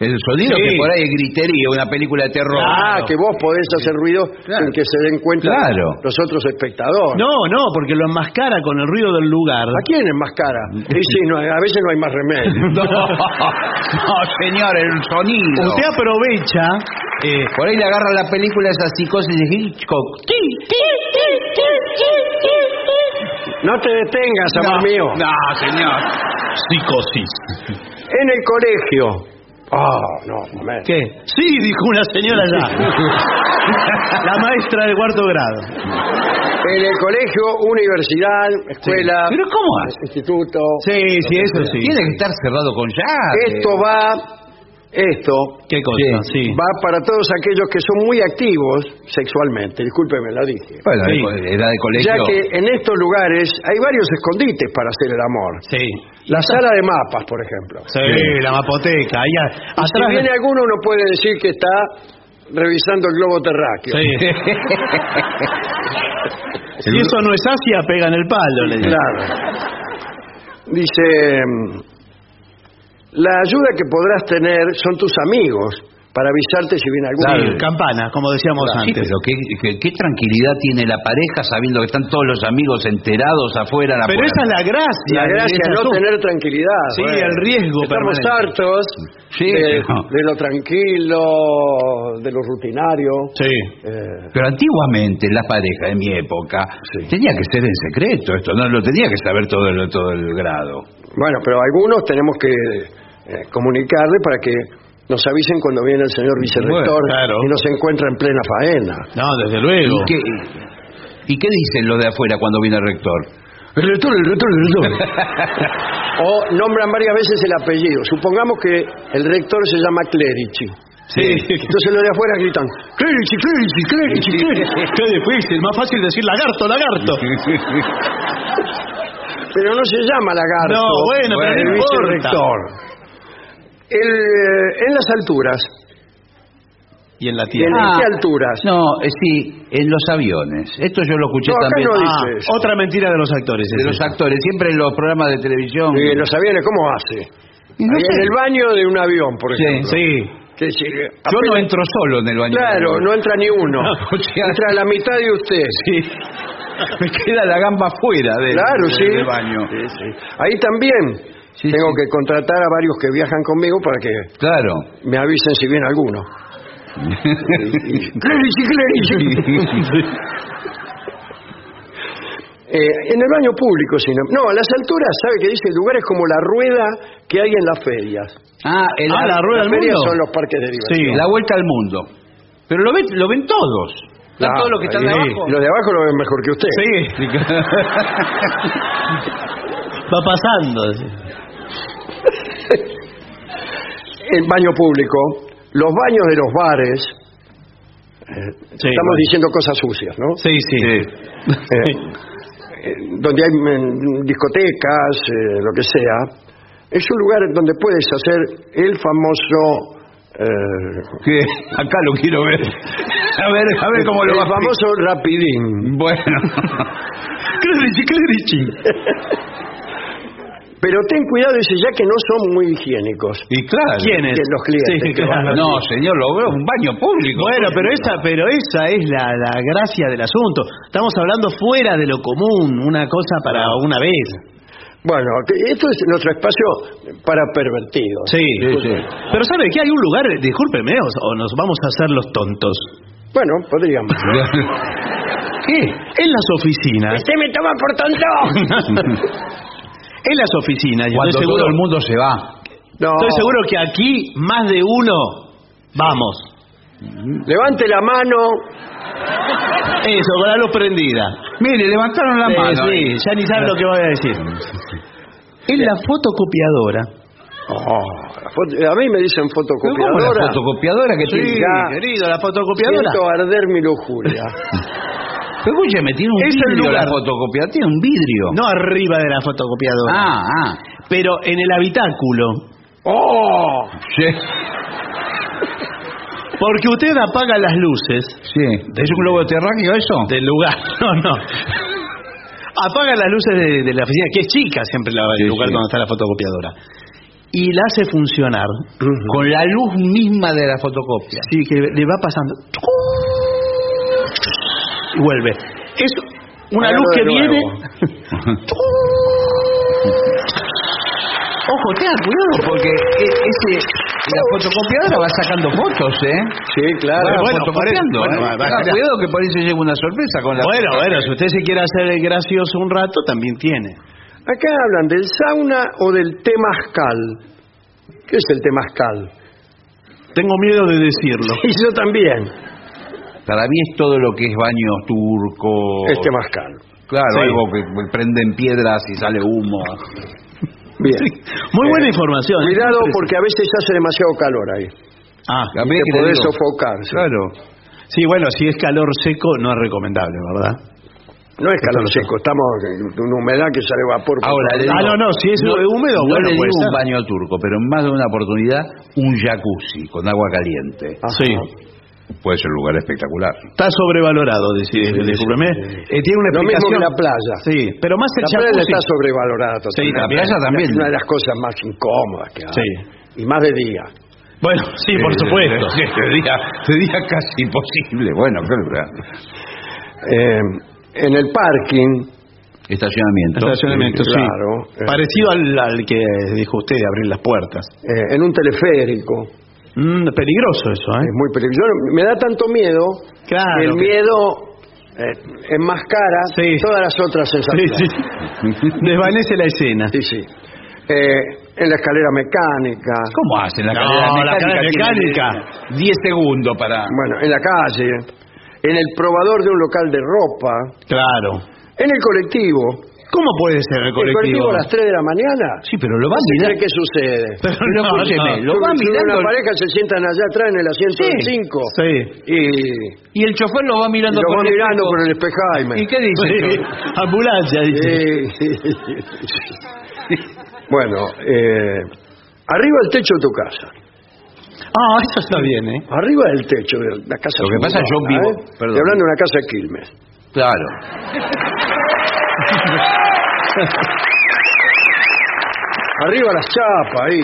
El sonido Sí. que por ahí es gritería, una película de terror. Ah, que vos podés hacer ruido Claro. sin que se den cuenta Claro. los otros espectadores. No, no, porque lo enmascara con el ruido del lugar. ¿A quién es más cara? [laughs] Y sí, no, a veces no hay más remedio. [laughs] No, [laughs] no, señor, el sonido. Usted aprovecha. eh, Por ahí le agarra la película esa psicosis de Hitchcock. No te detengas, amor no, mío. No, señor. psicosis. En el colegio. Ah, no, momento. ¿Qué? Sí, dijo una señora ya. [laughs] La maestra de cuarto grado. En el colegio, universidad, escuela, ¿Pero cómo hace? instituto. Sí, sí, eso sí. Tiene que estar cerrado con llave. Esto va, esto ¿Qué cosa? Sí. va para todos aquellos que son muy activos sexualmente. Discúlpeme, la dije. Bueno, Sí. de co- edad de colegio. Ya que en estos lugares hay varios escondites para hacer el amor. Sí. La sala de mapas, por ejemplo. Sí, la mapoteca. Ahí a- Si atrás. viene alguno, uno puede decir que está revisando el globo terráqueo. Sí. [laughs] si eso no es Asia, pega en el palo. Le digo. Claro. Dice, mm, la ayuda que podrás tener son tus amigos para avisarte si viene algún Sí, campana, como decíamos Sí, antes. pero qué, qué- qué tranquilidad tiene la pareja sabiendo que están todos los amigos enterados afuera a la Pero puerta. esa es la gracia. La de gracia es no tener tranquilidad. Sí, el riesgo Estamos permanente. hartos Sí, de, pero- de lo tranquilo, de lo rutinario. Sí. Eh, Pero antiguamente las parejas de mi época tenía que ser en secreto esto, no lo tenía que saber todo el, todo el grado. Bueno, pero algunos tenemos que eh, comunicarle para que nos avisen cuando viene el señor vicerrector Bueno, claro. y nos encuentra en plena faena. No, desde luego. ¿Y qué, ¿Y qué dicen los de afuera cuando viene el rector? El rector, el rector, el rector. [laughs] o nombran varias veces el apellido. Supongamos que el rector se llama Clerici. Sí. Entonces los de afuera gritan, Clerici, Clerici, Clerici, Clerici. Qué difícil, más fácil decir lagarto, lagarto. [laughs] Pero no se llama lagarto. No, bueno, pero no el importa. vicerrector. El, eh, en las alturas. Y en la ¿En tierra. qué alturas? No, eh, sí, en los aviones. Esto yo lo escuché No, acá también. no Ah, dice otra mentira de los actores. de los actores, siempre en los programas de televisión. Y en los aviones, ¿cómo hace? No Ahí. En el baño de un avión, por Sí, ejemplo. Sí. Que si- Yo no entro solo en el baño. Claro, no entra ni uno. [laughs] o sea- entra la mitad de usted. [laughs] Me queda la gamba fuera del, Claro, del- sí. del baño. Sí, sí. Ahí también Sí, tengo sí. que contratar a varios que viajan conmigo para que Claro. me avisen si viene alguno. [laughs] Eh, en el baño público, si no. No, a las alturas, ¿sabe qué dice? Lugares como la rueda que hay en las ferias. Ah, el- Ah, la rueda Las del ferias mundo. son los parques de diversión. la vuelta al mundo. Pero lo ven, lo ven todos. Están Claro, todos los que están de abajo. Los de abajo lo ven mejor que usted. Sí. [laughs] Va pasando. El baño público, los baños de los bares. eh, Sí, estamos bueno. diciendo cosas sucias, ¿no? Sí, sí. Eh, eh, donde hay mm, discotecas, eh, lo que sea, es un lugar donde puedes hacer el famoso... eh, Que acá lo quiero ver. A ver, a ver cómo lo el va a famoso rapidín. Bueno. [laughs] Clerici, clerici. Pero ten cuidado, dice, ya que no son muy higiénicos. Y claro. ¿Quiénes? Los clientes Sí, claro. No, señor, lo veo un baño público. Bueno, pero esa, pero esa es la, la gracia del asunto. Estamos hablando fuera de lo común, una cosa para una vez. Bueno, esto es nuestro espacio para pervertidos. Sí. Sí, sí. Pero ¿sabe que hay un lugar, discúlpeme, o, o nos vamos a hacer los tontos? Bueno, podríamos. [laughs] ¿Qué? En las oficinas. ¡Usted me toma por tonto! [laughs] En las oficinas, yo Cuando estoy seguro, todo el mundo se va. No, estoy seguro que aquí más de uno vamos. Levante la mano. Eso, con la luz prendida. Mire, levantaron la Sí, mano. sí, ya ni saben lo que voy a decir. En la fotocopiadora. Oh, la foto- a mí me dicen ¿Cómo fotocopiadora. la fotocopiadora que Sí, tiene? ya. Querido, la fotocopiadora. Siento arder mi lujuria. [laughs] Pero escúcheme, tiene un Es el vidrio la fotocopiadora. Tiene un vidrio. No arriba de la fotocopiadora. Ah, ah. Pero en el habitáculo. ¡Oh! Sí. Porque usted apaga las luces Sí. ¿Es un globo terráqueo eso? del lugar. [laughs] No, no. Apaga las luces de, de la oficina, que es chica siempre la- el Sí, lugar sí. donde está la fotocopiadora. Y la hace funcionar. Con la luz misma de la fotocopia. Sí, que le va pasando. Y vuelve. Es una Hágalo luz de que nuevo. viene. [laughs] Ojo, tenga cuidado porque e- ese la fotocopiadora va sacando fotos, ¿eh? Sí, claro. Va bueno, fotocopiando, por eso- ¿eh? bueno, va- Tenga va- cuidado que por ahí se lleva una sorpresa con la Bueno, bueno, si usted se quiere hacer el gracioso un rato, también tiene. Acá hablan del sauna o del temazcal. ¿Qué es el temazcal? Tengo miedo de decirlo. Y yo también. Para mí es todo lo que es baño turco. Es temazcal. Claro, Sí. algo que prenden piedras y sale humo. Bien. Muy buena Eh, información. Cuidado Siempre- porque a veces hace demasiado calor ahí. Ah, mí Te podés sofocar. Claro. sí, bueno, si es calor seco no es recomendable, ¿verdad? No es calor seco, estamos en una humedad que sale vapor. por Ahora, Ah, no, no, si es húmedo, no bueno, le puede digo un baño turco, pero en más de una oportunidad un jacuzzi con agua caliente. Ajá. Sí. Puede ser un lugar espectacular. Está sobrevalorado, dice, discúlpeme. Eh, tiene una Lo mismo explicación. que la playa. Sí, pero más el La playa está sobrevalorada totalmente. la playa también. Es una de las cosas más incómodas que hay. Sí. Y más de día. Bueno, sí, por supuesto. [laughs] Sí, sería, sería casi imposible. Bueno, claro. Eh, en el parking, Estacionamiento. Estacionamiento, sí. Claro. Eh. Parecido al, al que dijo usted, de abrir las puertas. eh, en un teleférico, Mm, peligroso eso, ¿eh? es muy peligroso. Me da tanto miedo Claro que el que- miedo eh, enmascara Sí. todas las otras Sí, sensaciones. sí. Desvanece la escena. Sí, sí. Eh, en la escalera mecánica, ¿Cómo hacen la No, la calidad mecánica. 10 segundos para... bueno, en la calle, en el probador de un local de ropa, Claro. en el colectivo, ¿Cómo puede ser el ¿El colectivo colectivo? a las 3 de la mañana? Sí, pero lo va ¿Qué mirando. que sucede? [laughs] Pero Pero no, escúcheme, no. lo va Sube mirando. una pareja, se sientan allá atrás en el asiento Sí. del 5 Sí. y, Y el chofer lo va mirando lo va el mirando por el espejaime. ¿Y qué dice? Sí. [laughs] Ambulancia, dice. Sí. [laughs] bueno, eh, arriba del techo de tu casa. Ah, eso está bien, ¿eh? Arriba del techo de la casa. Lo que pasa, yo suburbana, vivo- ¿eh? perdón. Estoy hablando de una casa de Quilmes. Claro. [laughs] Arriba las chapas, ahí.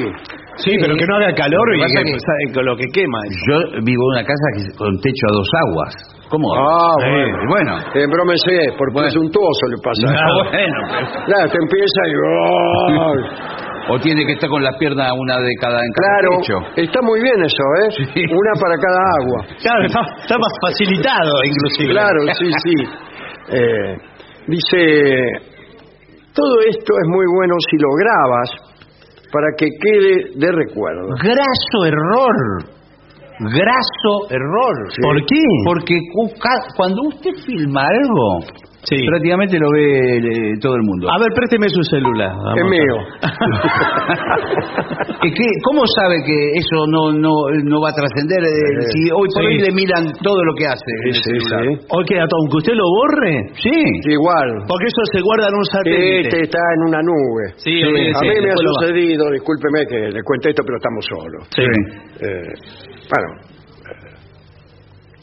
Sí, pero que no haga calor Lo que y pasa que, que- sabe con lo que quema. Yo vivo en una casa que- con techo a dos aguas. ¿Cómo? Ah, Sí, bueno. bueno. Eh, brómese, por presuntuoso le pasa. Ah, [laughs] bueno, pero- Claro, te empieza y... [laughs] O tiene que estar con las piernas una de cada en cada Claro, techo. está muy bien eso, ¿eh? Sí. Una para cada agua. Claro, está, está más facilitado, inclusive. Claro, sí, sí. Eh, dice, todo esto es muy bueno si lo grabas para que quede de recuerdo. Graso error. Graso error. ¿Por qué? Porque cuando usted filma algo, Sí. prácticamente lo ve eh, todo el mundo. A ver, présteme su celular. Vamos Es a- mío. ¿Y [laughs] qué- ¿Cómo sabe que eso no no, no va a trascender? eh, si hoy por sí. hoy le miran todo lo que hace. en el Sí, sí, celular? sí. Hoy queda todo, aunque usted lo borre, Sí. Igual. porque eso se guarda en un satélite. Este está en una nube. Sí, a olvídese, mí me ha después lo va. sucedido, discúlpeme que le cuente esto, pero estamos solos. Sí. Eh, bueno,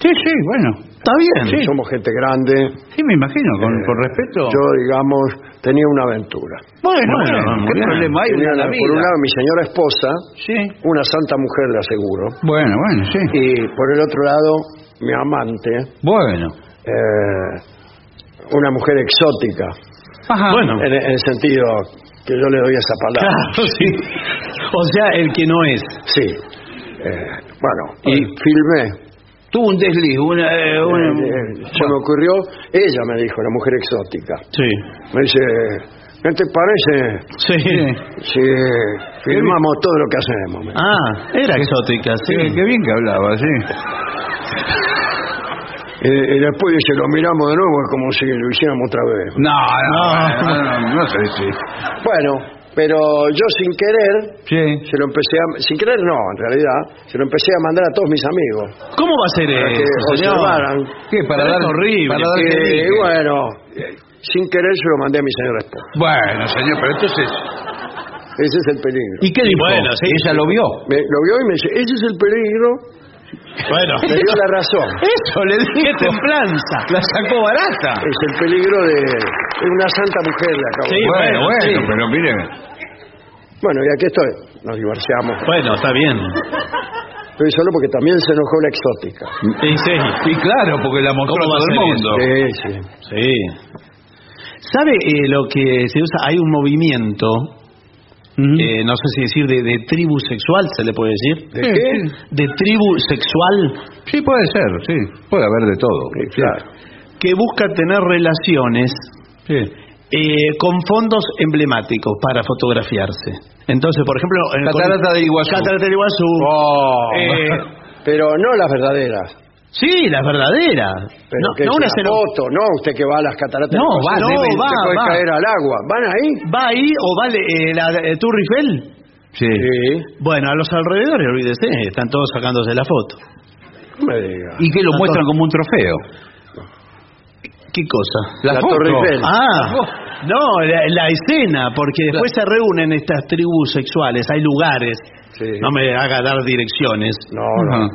Sí, sí, bueno. Está bien. somos gente grande. Sí, me imagino, con, Eh, con respeto. Yo, digamos, tenía una aventura. bueno, Bueno, ¿qué problema hay? Tenía Una por un lado mi señora esposa, Sí. una santa mujer, le aseguro. Bueno, bueno, sí. Y por el otro lado, mi amante, Bueno. eh, una mujer exótica. Ajá. Bueno. En, en el sentido que yo le doy esa palabra. Claro, sí. O sea, el que no es. Sí. Eh, bueno, y filmé. Tuvo un desliz, una... eh, una- Eh, eh, se me ocurrió, ella me dijo, la mujer exótica. Sí. Me dice, ¿qué te parece Sí. si filmamos todo lo que hacemos? me. Ah, era exótica, sí. Qué, qué bien que hablaba, sí. Y, y después dice, lo miramos de nuevo, es como si lo hiciéramos otra vez. No, no, no, no, no sé si... Bueno, pero yo sin querer, Sí. se lo empecé a... Sin querer no, en realidad, se lo empecé a mandar a todos mis amigos. ¿Cómo va a ser Para que eso, señor? observaran. ¿Qué? Para dar... horrible. Para dar Que, que bueno, sin querer se lo mandé a mi señora esposa. Bueno, señor, pero entonces... Ese es el peligro. ¿Y qué dijo? Bueno, sí. Ella lo vio. Me- lo vio y me dice, ese es el peligro. Bueno. Me dio la razón. Eso le ¡Qué dijo. templanza! La sacó barata. Es el peligro de, de una santa mujer, le acabo Sí, Bueno, bueno, bueno, sí. pero mire... Bueno, y aquí estoy. Nos divorciamos. Bueno, está bien. Estoy solo porque también se enojó la exótica. Sí, sí. Sí, claro, porque la mostró a ¿Cómo va todo el mundo. Sí, sí. Sí. ¿Sabe eh, lo que se usa? Hay un movimiento, eh, no sé si decir de, de tribu sexual, se le puede decir. ¿De Sí, qué? De tribu sexual Sí, puede ser, sí. Puede haber de todo. Sí, claro. que busca tener relaciones Sí. eh, con fondos emblemáticos para fotografiarse. Entonces, por ejemplo, en el Catarata del Iguazú. Catarata del Iguazú. Oh, Eh, [laughs] pero no las verdaderas. Sí, las verdaderas. Pero no, que no es una escena- foto, no usted que va a las cataratas. No, va, no, debe- va, puede va. caer al agua. ¿Van ahí? ¿Va ahí o vale eh, la eh, Tour Eiffel? Sí. Sí. Bueno, a los alrededores, olvídese, están todos sacándose la foto. No me diga. Y que lo muestran como un trofeo. ¿Qué cosa? La, La. Torre Eiffel. Ah, no, la, la escena, porque después se reúnen estas tribus sexuales, hay lugares, Sí. no me haga dar direcciones, No, no.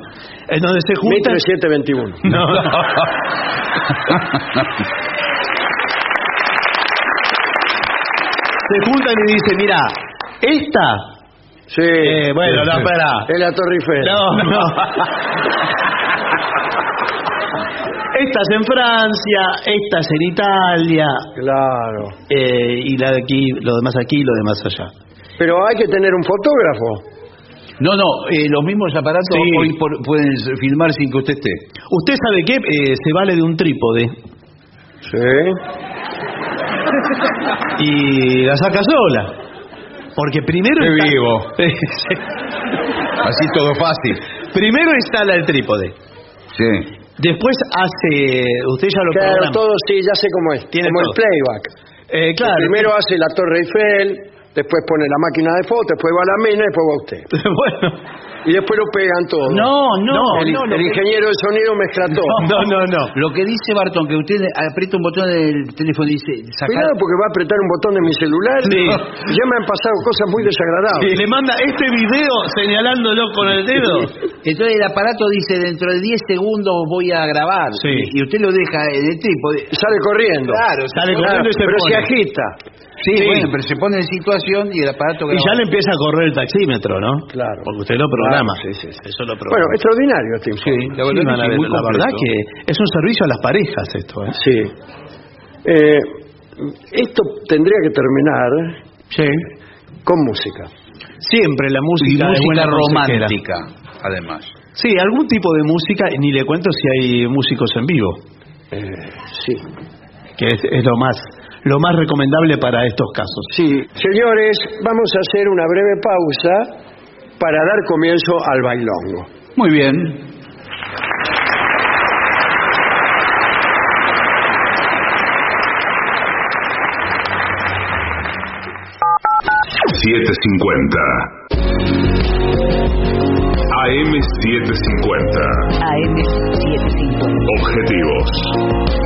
En donde se juntan... 1721. [laughs] No. se juntan y dicen, mira, esta... Sí. Eh, bueno, no, espera. Es la Torre Eiffel. No, no. [laughs] [laughs] Esta es en Francia, esta es en Italia, Claro. eh, y la de aquí, lo demás aquí, lo demás allá. Pero hay que tener un fotógrafo. No, no, eh, los mismos aparatos Sí. hoy por- pueden filmar sin que usted esté. ¿Usted sabe qué? Eh, se vale de un trípode Sí. y la saca sola. Porque primero Qué vivo. [laughs] Sí. Así todo fácil. primero instala el trípode. Sí. Después hace, usted ya lo Claro, programa. todo sí, ya sé cómo es. Tiene como todo. el playback. Eh, claro. Primero hace la Torre Eiffel, después pone la máquina de foto, después va la mina y después va usted. [laughs] bueno. Y después lo pegan todo. No, no, el, no, el que- ingeniero de sonido mezcla todo. No, no, no. Lo que dice Bartón, que usted aprieta un botón del teléfono y dice sacar... Cuidado porque va a apretar un botón de mi celular. Sí. [laughs] Ya me han pasado cosas muy desagradables. Y le manda este video señalándolo con el dedo. [laughs] Entonces el aparato dice dentro de 10 segundos voy a grabar. Sí. Y usted lo deja en el trípode. Sale corriendo. Claro, Sale Claro, corriendo y se pero pone. se agita. Sí, Sí. bueno, pero se pone en situación y el aparato Y ya le empieza a correr el taxímetro, ¿no? Claro. Porque usted lo programa. Claro, sí, sí, sí. Eso lo Bueno, programa. extraordinario este informe. la verdad Sí, sí, ver, muy la verdad que es un servicio a las parejas esto, ¿eh? Sí. Eh, esto tendría que terminar Sí. con música. Siempre la Y música, es música buena consejera. romántica, además. Sí, algún tipo de música, y ni le cuento si hay músicos en vivo, Eh, sí. que es, es lo más lo más recomendable para estos casos. Sí, señores, vamos a hacer una breve pausa para dar comienzo al bailongo. Muy bien. Siete cincuenta. AM 750. AM750. Objetivos.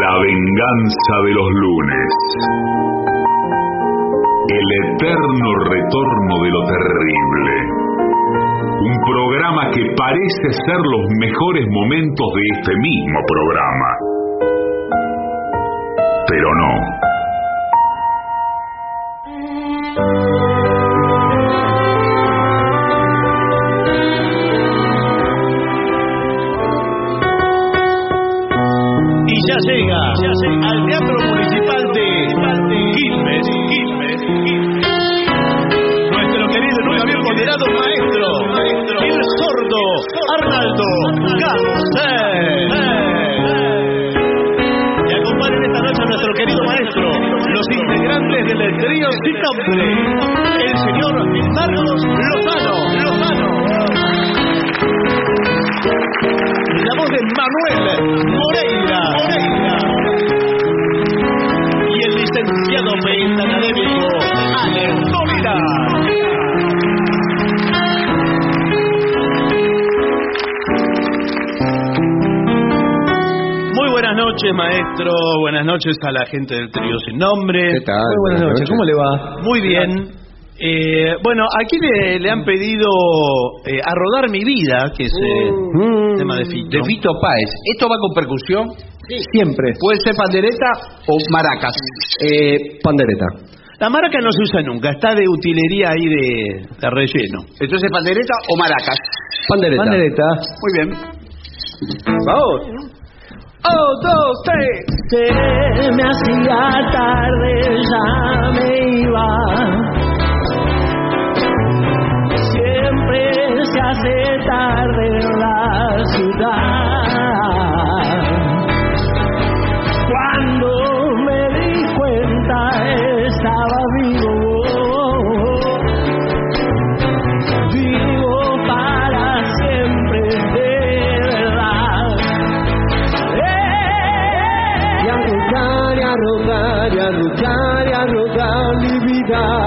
La venganza de los lunes. El eterno retorno de lo terrible. Un programa que parece ser los mejores momentos de este mismo programa. Pero no. Llega, al Teatro Municipal de Quilmes. Nuestro querido y nunca bien maestro, el sordo Arnaldo Cárcel. Y acompañan esta noche a nuestro querido maestro, los integrantes del trío sin nombre, el señor Carlos Lozano. La voz de Manuel Moreira. Moreira. Y el licenciado pentacadémico Alex Dómina. Muy buenas noches, maestro. Buenas noches a la gente del trío sin nombre. ¿Qué tal? Muy buenas, Buenas noches. noches. ¿Cómo le va? Muy bien. Eh, bueno, aquí le, le han pedido eh, a rodar mi vida, que es eh, Mm. tema de Fito. De Fito Páez. ¿Esto va con percusión? Siempre. ¿Puede ser pandereta o maracas? Eh, pandereta. La maraca no se usa nunca, está de utilería ahí de, de relleno. Entonces, pandereta o maracas. Pandereta. Pandereta. Muy bien. Vamos. Oh, dos, tres. Se me hacía tarde, ya me iba. Siempre se hace tarde en la ciudad. Cuando me di cuenta estaba vivo. Vivo para siempre, de verdad. Y arrojar, y arrojar, y arrojar, y arrojar mi vida.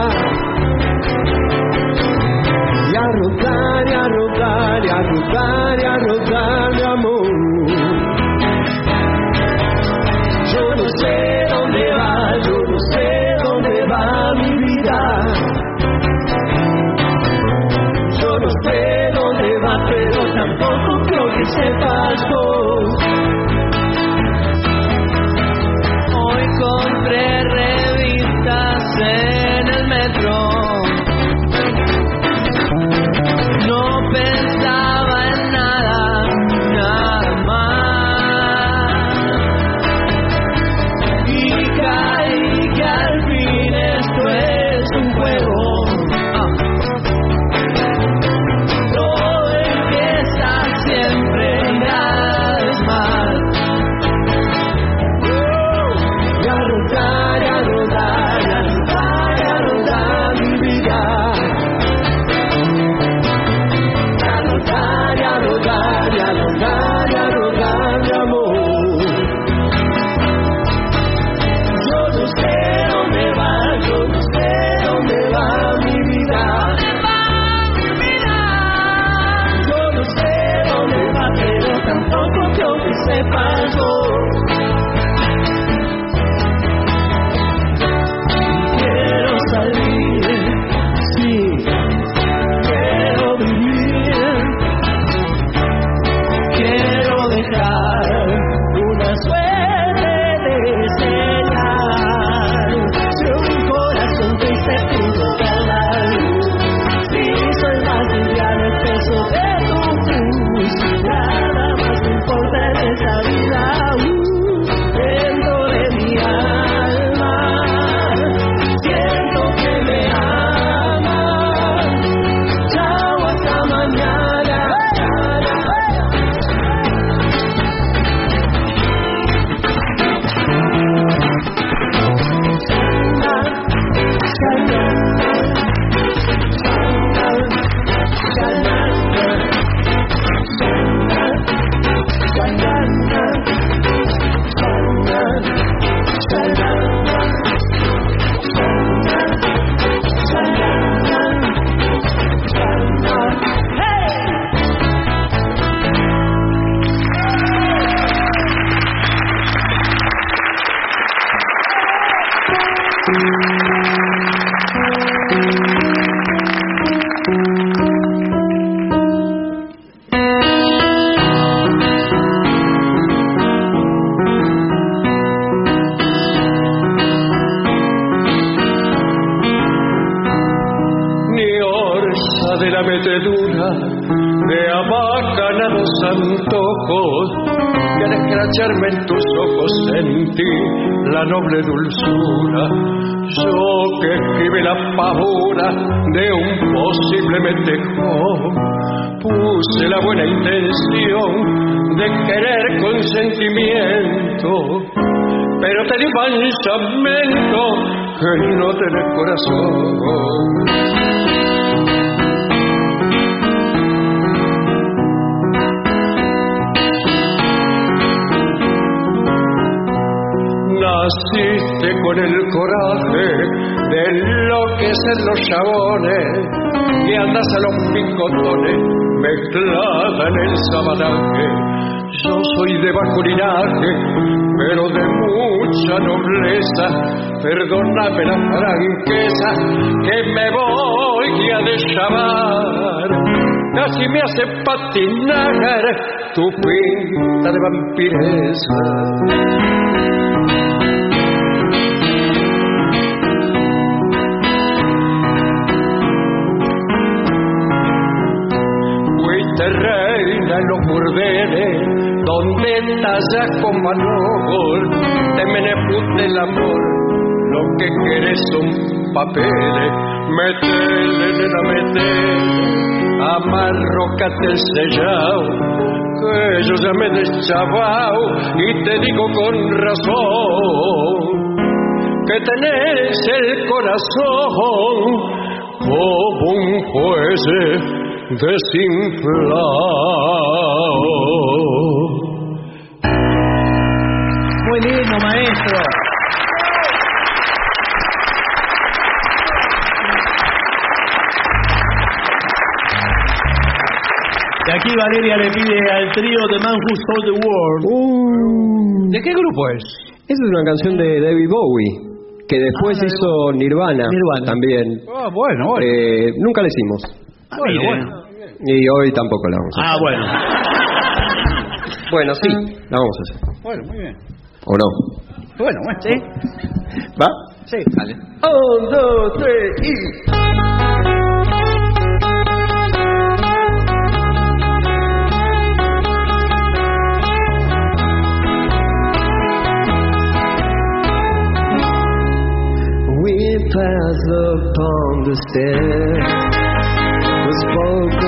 Naciste con el coraje de enloquecer los chabones y andas a los picotones mezclada en el sabanaje. Yo soy de bajo linaje, pero de mucha nobleza. Perdóname la franqueza que me voy a deschamar. Casi me hace patinar tu pinta de vampireza. Donde tallas con valor, te meneput del amor, lo que querés son papeles, metele, nena, metele, amarrocate el sellao, que yo ya me he deschavao y te digo con razón, que tenés el corazón como un juez desinflado. Muy lindo, maestro. Y aquí Valeria le pide al trío The Man Who Sold the World. ¿De qué grupo es? Esa es una canción de David Bowie, que después hizo Nirvana, también. Ah, bueno, bueno. Eh, nunca la hicimos. Bueno, bueno. Y hoy tampoco la vamos a hacer. Ah, bueno. Bueno, sí, la vamos a hacer. Bueno, muy bien. ¿O no? Bueno, bueno. ¿Sí? ¿Va? Sí, dale. Un, dos, tres y. We passed upon the stairs. We spoke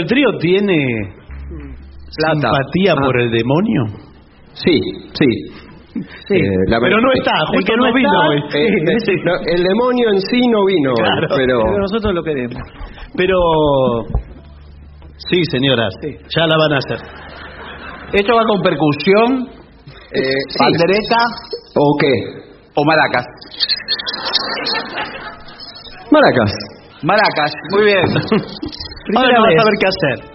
El trío tiene Plata. simpatía ah. por el demonio? Sí, sí. Sí. Eh, pero no está, el que no, vino. Eh, el demonio en sí no vino, claro, pero... pero... nosotros lo queremos. Pero sí, señoras, ya la van a hacer. Esto va con percusión, eh, o qué, o maracas. Maracas. Maracas, muy bien. [laughs] Olha, ela é sabe que é.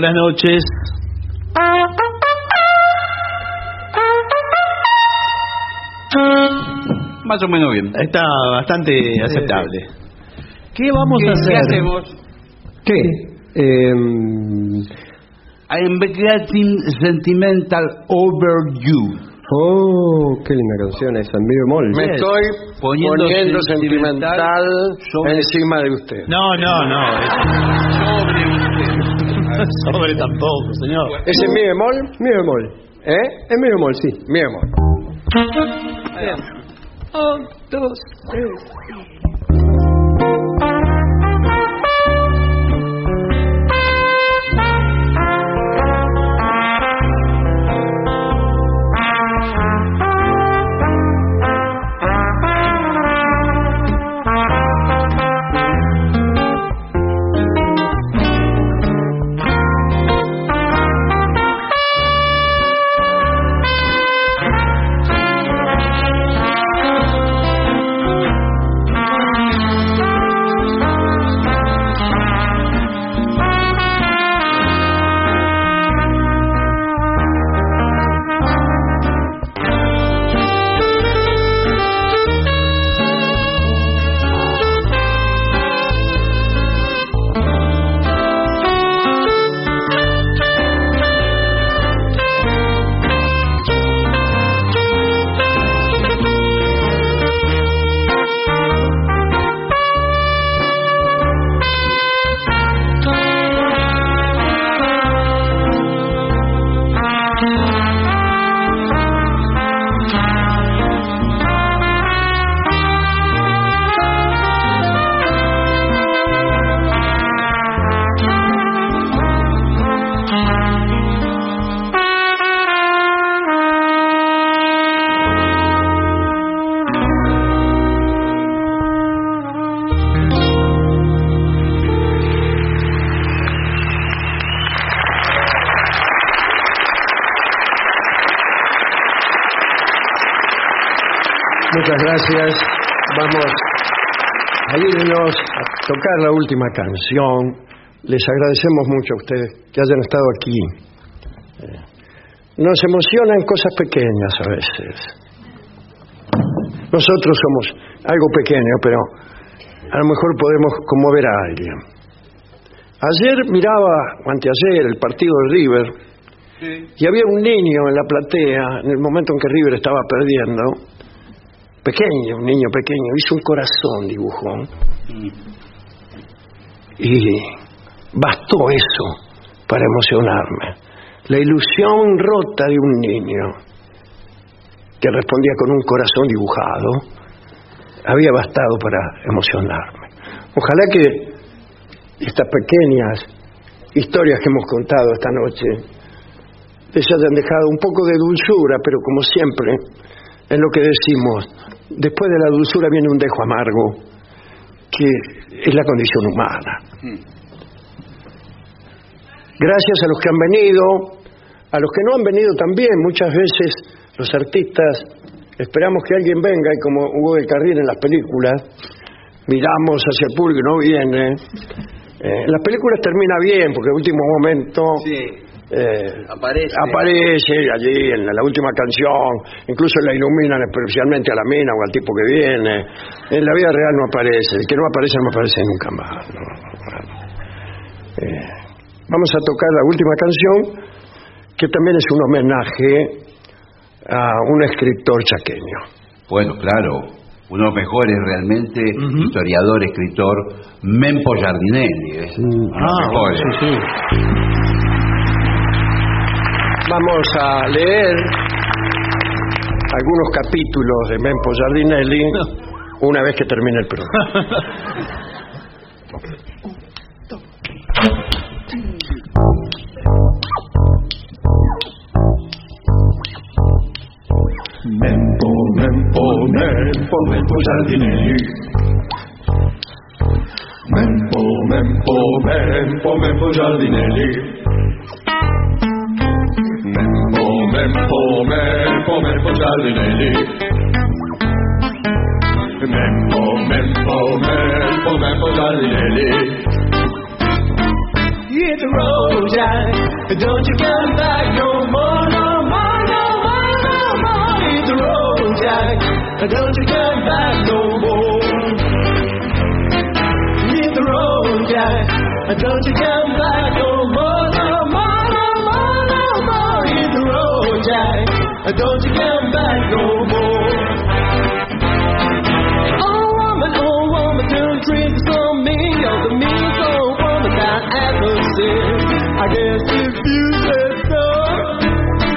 Buenas noches. Más o menos bien. Está bastante aceptable. ¿Qué vamos a hacer? ¿Qué hacemos? ¿Qué? Em, I'm getting sentimental over you. oh, qué linda canción esa, en mi bemol. Me estoy Poniendo poniendo, sentimental sentimental sobre- encima de usted. No, no, no. es- [laughs] Sobre tampoco, señor. ¿Es en mi bemol? Mi bemol. ¿Eh? En mi bemol, sí. Mi bemol. Un, dos, tres. Gracias. Vamos a irnos a tocar la última canción. Les agradecemos mucho a ustedes que hayan estado aquí. Eh, Nos emocionan cosas pequeñas a veces. Nosotros somos algo pequeño, pero a lo mejor podemos conmover a alguien. Ayer miraba, o anteayer, el partido de River, y había un niño en la platea, en el momento en que River estaba perdiendo, pequeño, un niño pequeño, hizo un corazón, dibujó. Y bastó eso para emocionarme. La ilusión rota de un niño que respondía con un corazón dibujado había bastado para emocionarme. Ojalá que estas pequeñas historias que hemos contado esta noche les hayan dejado un poco de dulzura, pero como siempre, en lo que decimos, después de la dulzura viene un dejo amargo, que es la condición humana. Gracias a los que han venido, a los que no han venido también, muchas veces los artistas esperamos que alguien venga y como Hugo del Carril en las películas, miramos hacia el público y no viene. Eh, las películas termina bien, porque en último momento eh, Aparece. aparece allí en la, la última canción, incluso la iluminan especialmente a la mina o al tipo que viene. En la vida real no aparece, el que no aparece no aparece nunca más. ¿no? Eh, vamos a tocar la última canción, que también es un homenaje a un escritor chaqueño. Bueno, claro, uno de los mejores realmente, historiador, escritor, Mempo Giardinelli. ¿eh? Uno de los Ah, mejores. sí, sí. Vamos a leer algunos capítulos de Mempo Giardinelli una vez que termine el programa. Mempo, Mempo, Mempo, Mempo Giardinelli. Mempo, Mempo, Mempo, Mempo Giardinelli. Mempo, Mempo, Mempo, Giardinelli. Mempo, Mempo, Mempo, Mempo the. Don't you come back no more, no more, no more, no more. Hit the. Don't you come back no more. Hit the. Don't you come back no more, Don't you come back no more. Oh woman, oh woman, don't drink so mean, you're oh, the meanest old woman that ever seen. I guess if you said so,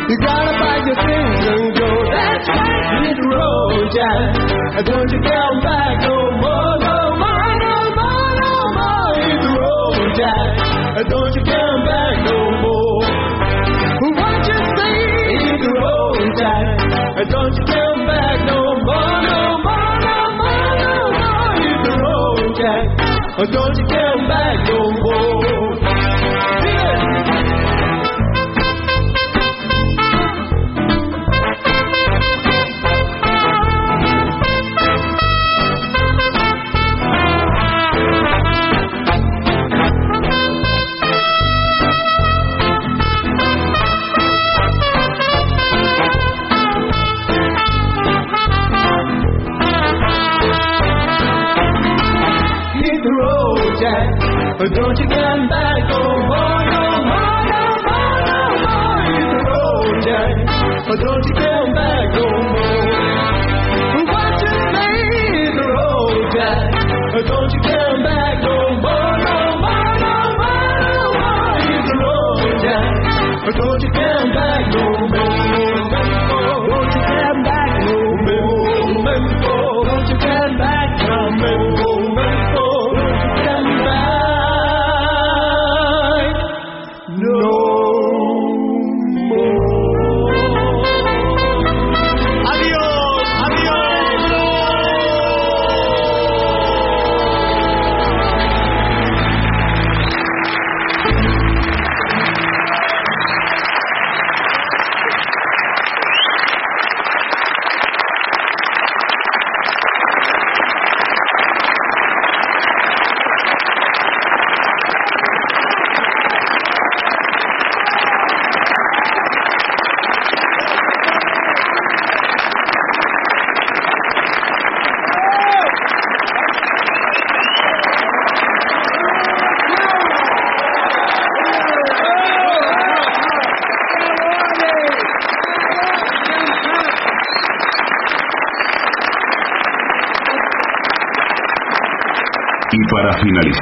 you gotta pack your things and go. That's right, hit the road, Jack. Don't you come back no more, Don't you come back no more,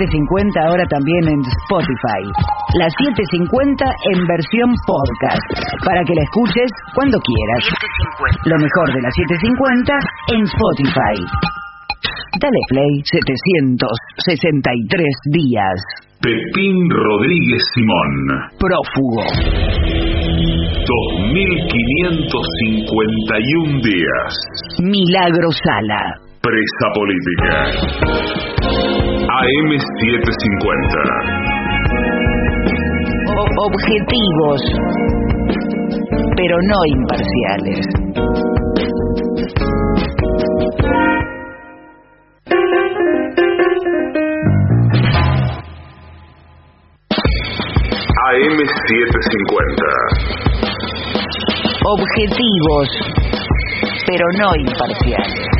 750 ahora también en Spotify. La 750 en versión podcast, para que la escuches cuando quieras. Lo mejor de la 750 en Spotify. Dale play 763 días. Pepín Rodríguez Simón. Prófugo. 2551 días. Milagro Sala. Presa política. AM750. Objetivos, pero no imparciales. AM750. Objetivos, pero no imparciales.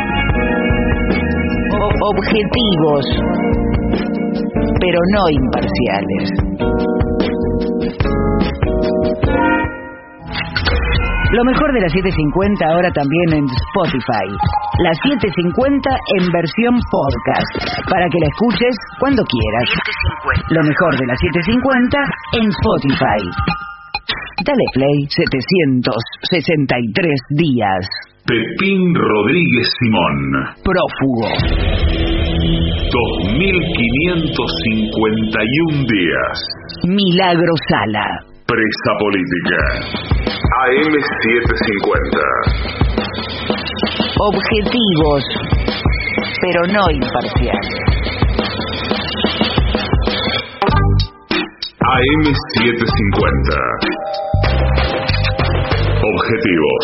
Objetivos, pero no imparciales. Lo mejor de la 750 ahora también en Spotify. La 750 en versión podcast, para que la escuches cuando quieras. Lo mejor de la 750 en Spotify. Dale play 763 días. Pepín Rodríguez Simón. Prófugo. 2551 días. Milagro Sala. Presa política. AM750. Objetivos, pero no imparciales. AM750. Objetivos,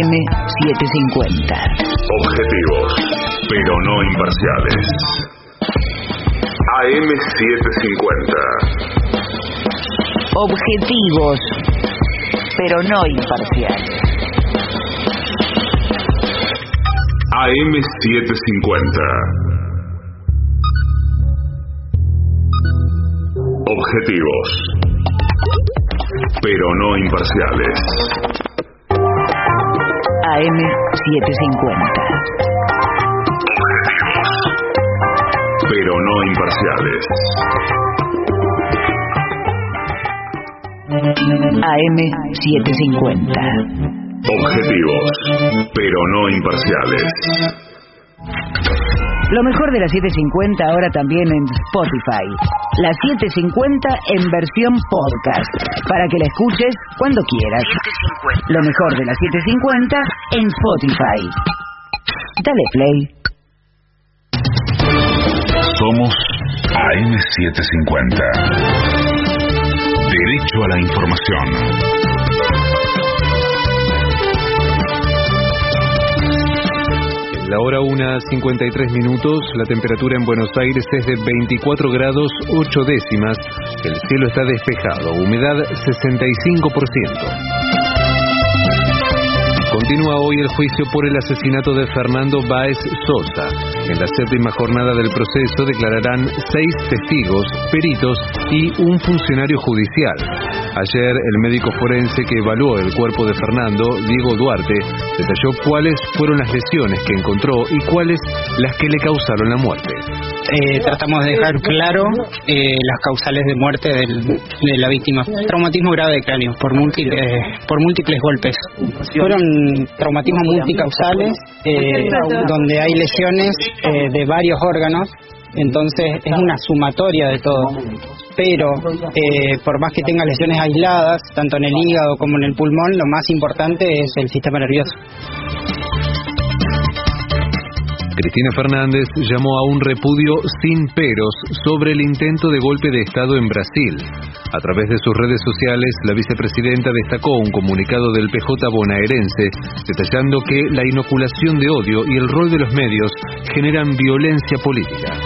AM750. Objetivos, pero no imparciales. AM750. Objetivos, pero no imparciales. AM750. Objetivos, pero no imparciales. AM750. Pero no imparciales. AM750. Objetivos, pero no imparciales. Lo mejor de la 750 ahora también en Spotify. La 750 en versión podcast. Para que la escuches cuando quieras. Lo mejor de la 750 en Spotify. Dale play. Somos AM750. Derecho a la información. La hora 1, 53 minutos, la temperatura en Buenos Aires es de 24 grados 8 décimas, el cielo está despejado, humedad 65%. Continúa hoy el juicio por el asesinato de Fernando Báez Sosa. En la séptima jornada del proceso declararán seis testigos, peritos y un funcionario judicial. Ayer el médico forense que evaluó el cuerpo de Fernando, Diego Duarte, detalló cuáles fueron las lesiones que encontró y cuáles las que le causaron la muerte. Eh, tratamos de dejar claro eh, las causales de muerte del- de la víctima. Traumatismo grave de cráneo por múltiples, por múltiples golpes. Fueron traumatismos multicausales eh, donde hay lesiones eh, de varios órganos. Entonces es una sumatoria de todo. Pero eh, por más que tenga lesiones aisladas, tanto en el hígado como en el pulmón, lo más importante es el sistema nervioso. Cristina Fernández llamó a un repudio sin peros sobre el intento de golpe de Estado en Brasil. A través de sus redes sociales, la vicepresidenta destacó un comunicado del PJ bonaerense detallando que la inoculación de odio y el rol de los medios generan violencia política.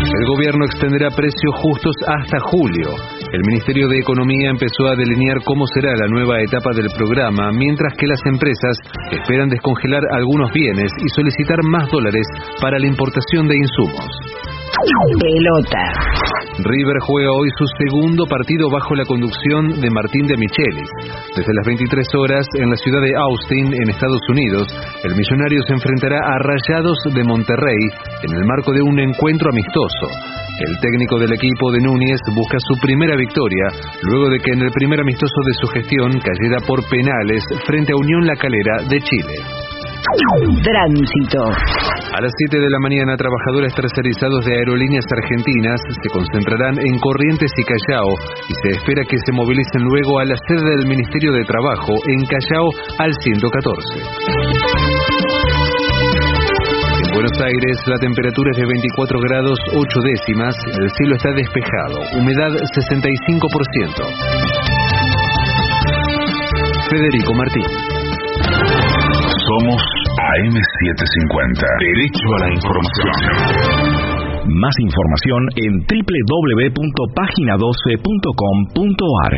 El gobierno extenderá precios justos hasta julio. El Ministerio de Economía empezó a delinear cómo será la nueva etapa del programa, mientras que las empresas esperan descongelar algunos bienes y solicitar más dólares para la importación de insumos. Pelota. River juega hoy su segundo partido bajo la conducción de Martín de Michelis. Desde las 23 horas en la ciudad de Austin, en Estados Unidos, el millonario se enfrentará a Rayados de Monterrey en el marco de un encuentro amistoso. El técnico del equipo de Núñez busca su primera victoria luego de que en el primer amistoso de su gestión cayera por penales frente a Unión La Calera de Chile. Tránsito. A las 7 de la mañana, trabajadores tercerizados de aerolíneas argentinas se concentrarán en Corrientes y Callao y se espera que se movilicen luego a la sede del Ministerio de Trabajo en Callao al 114. En Buenos Aires la temperatura es de 24 grados 8 décimas, el cielo está despejado, humedad 65%. Federico Martín. Somos AM750. Derecho a la información. Más información en www.pagina12.com.ar.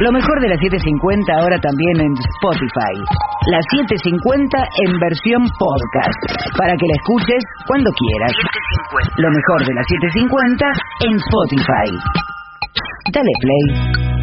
Lo mejor de la 750 ahora también en Spotify. La 750 en versión podcast. Para que la escuches cuando quieras. Lo mejor de la 750 en Spotify. Dale play.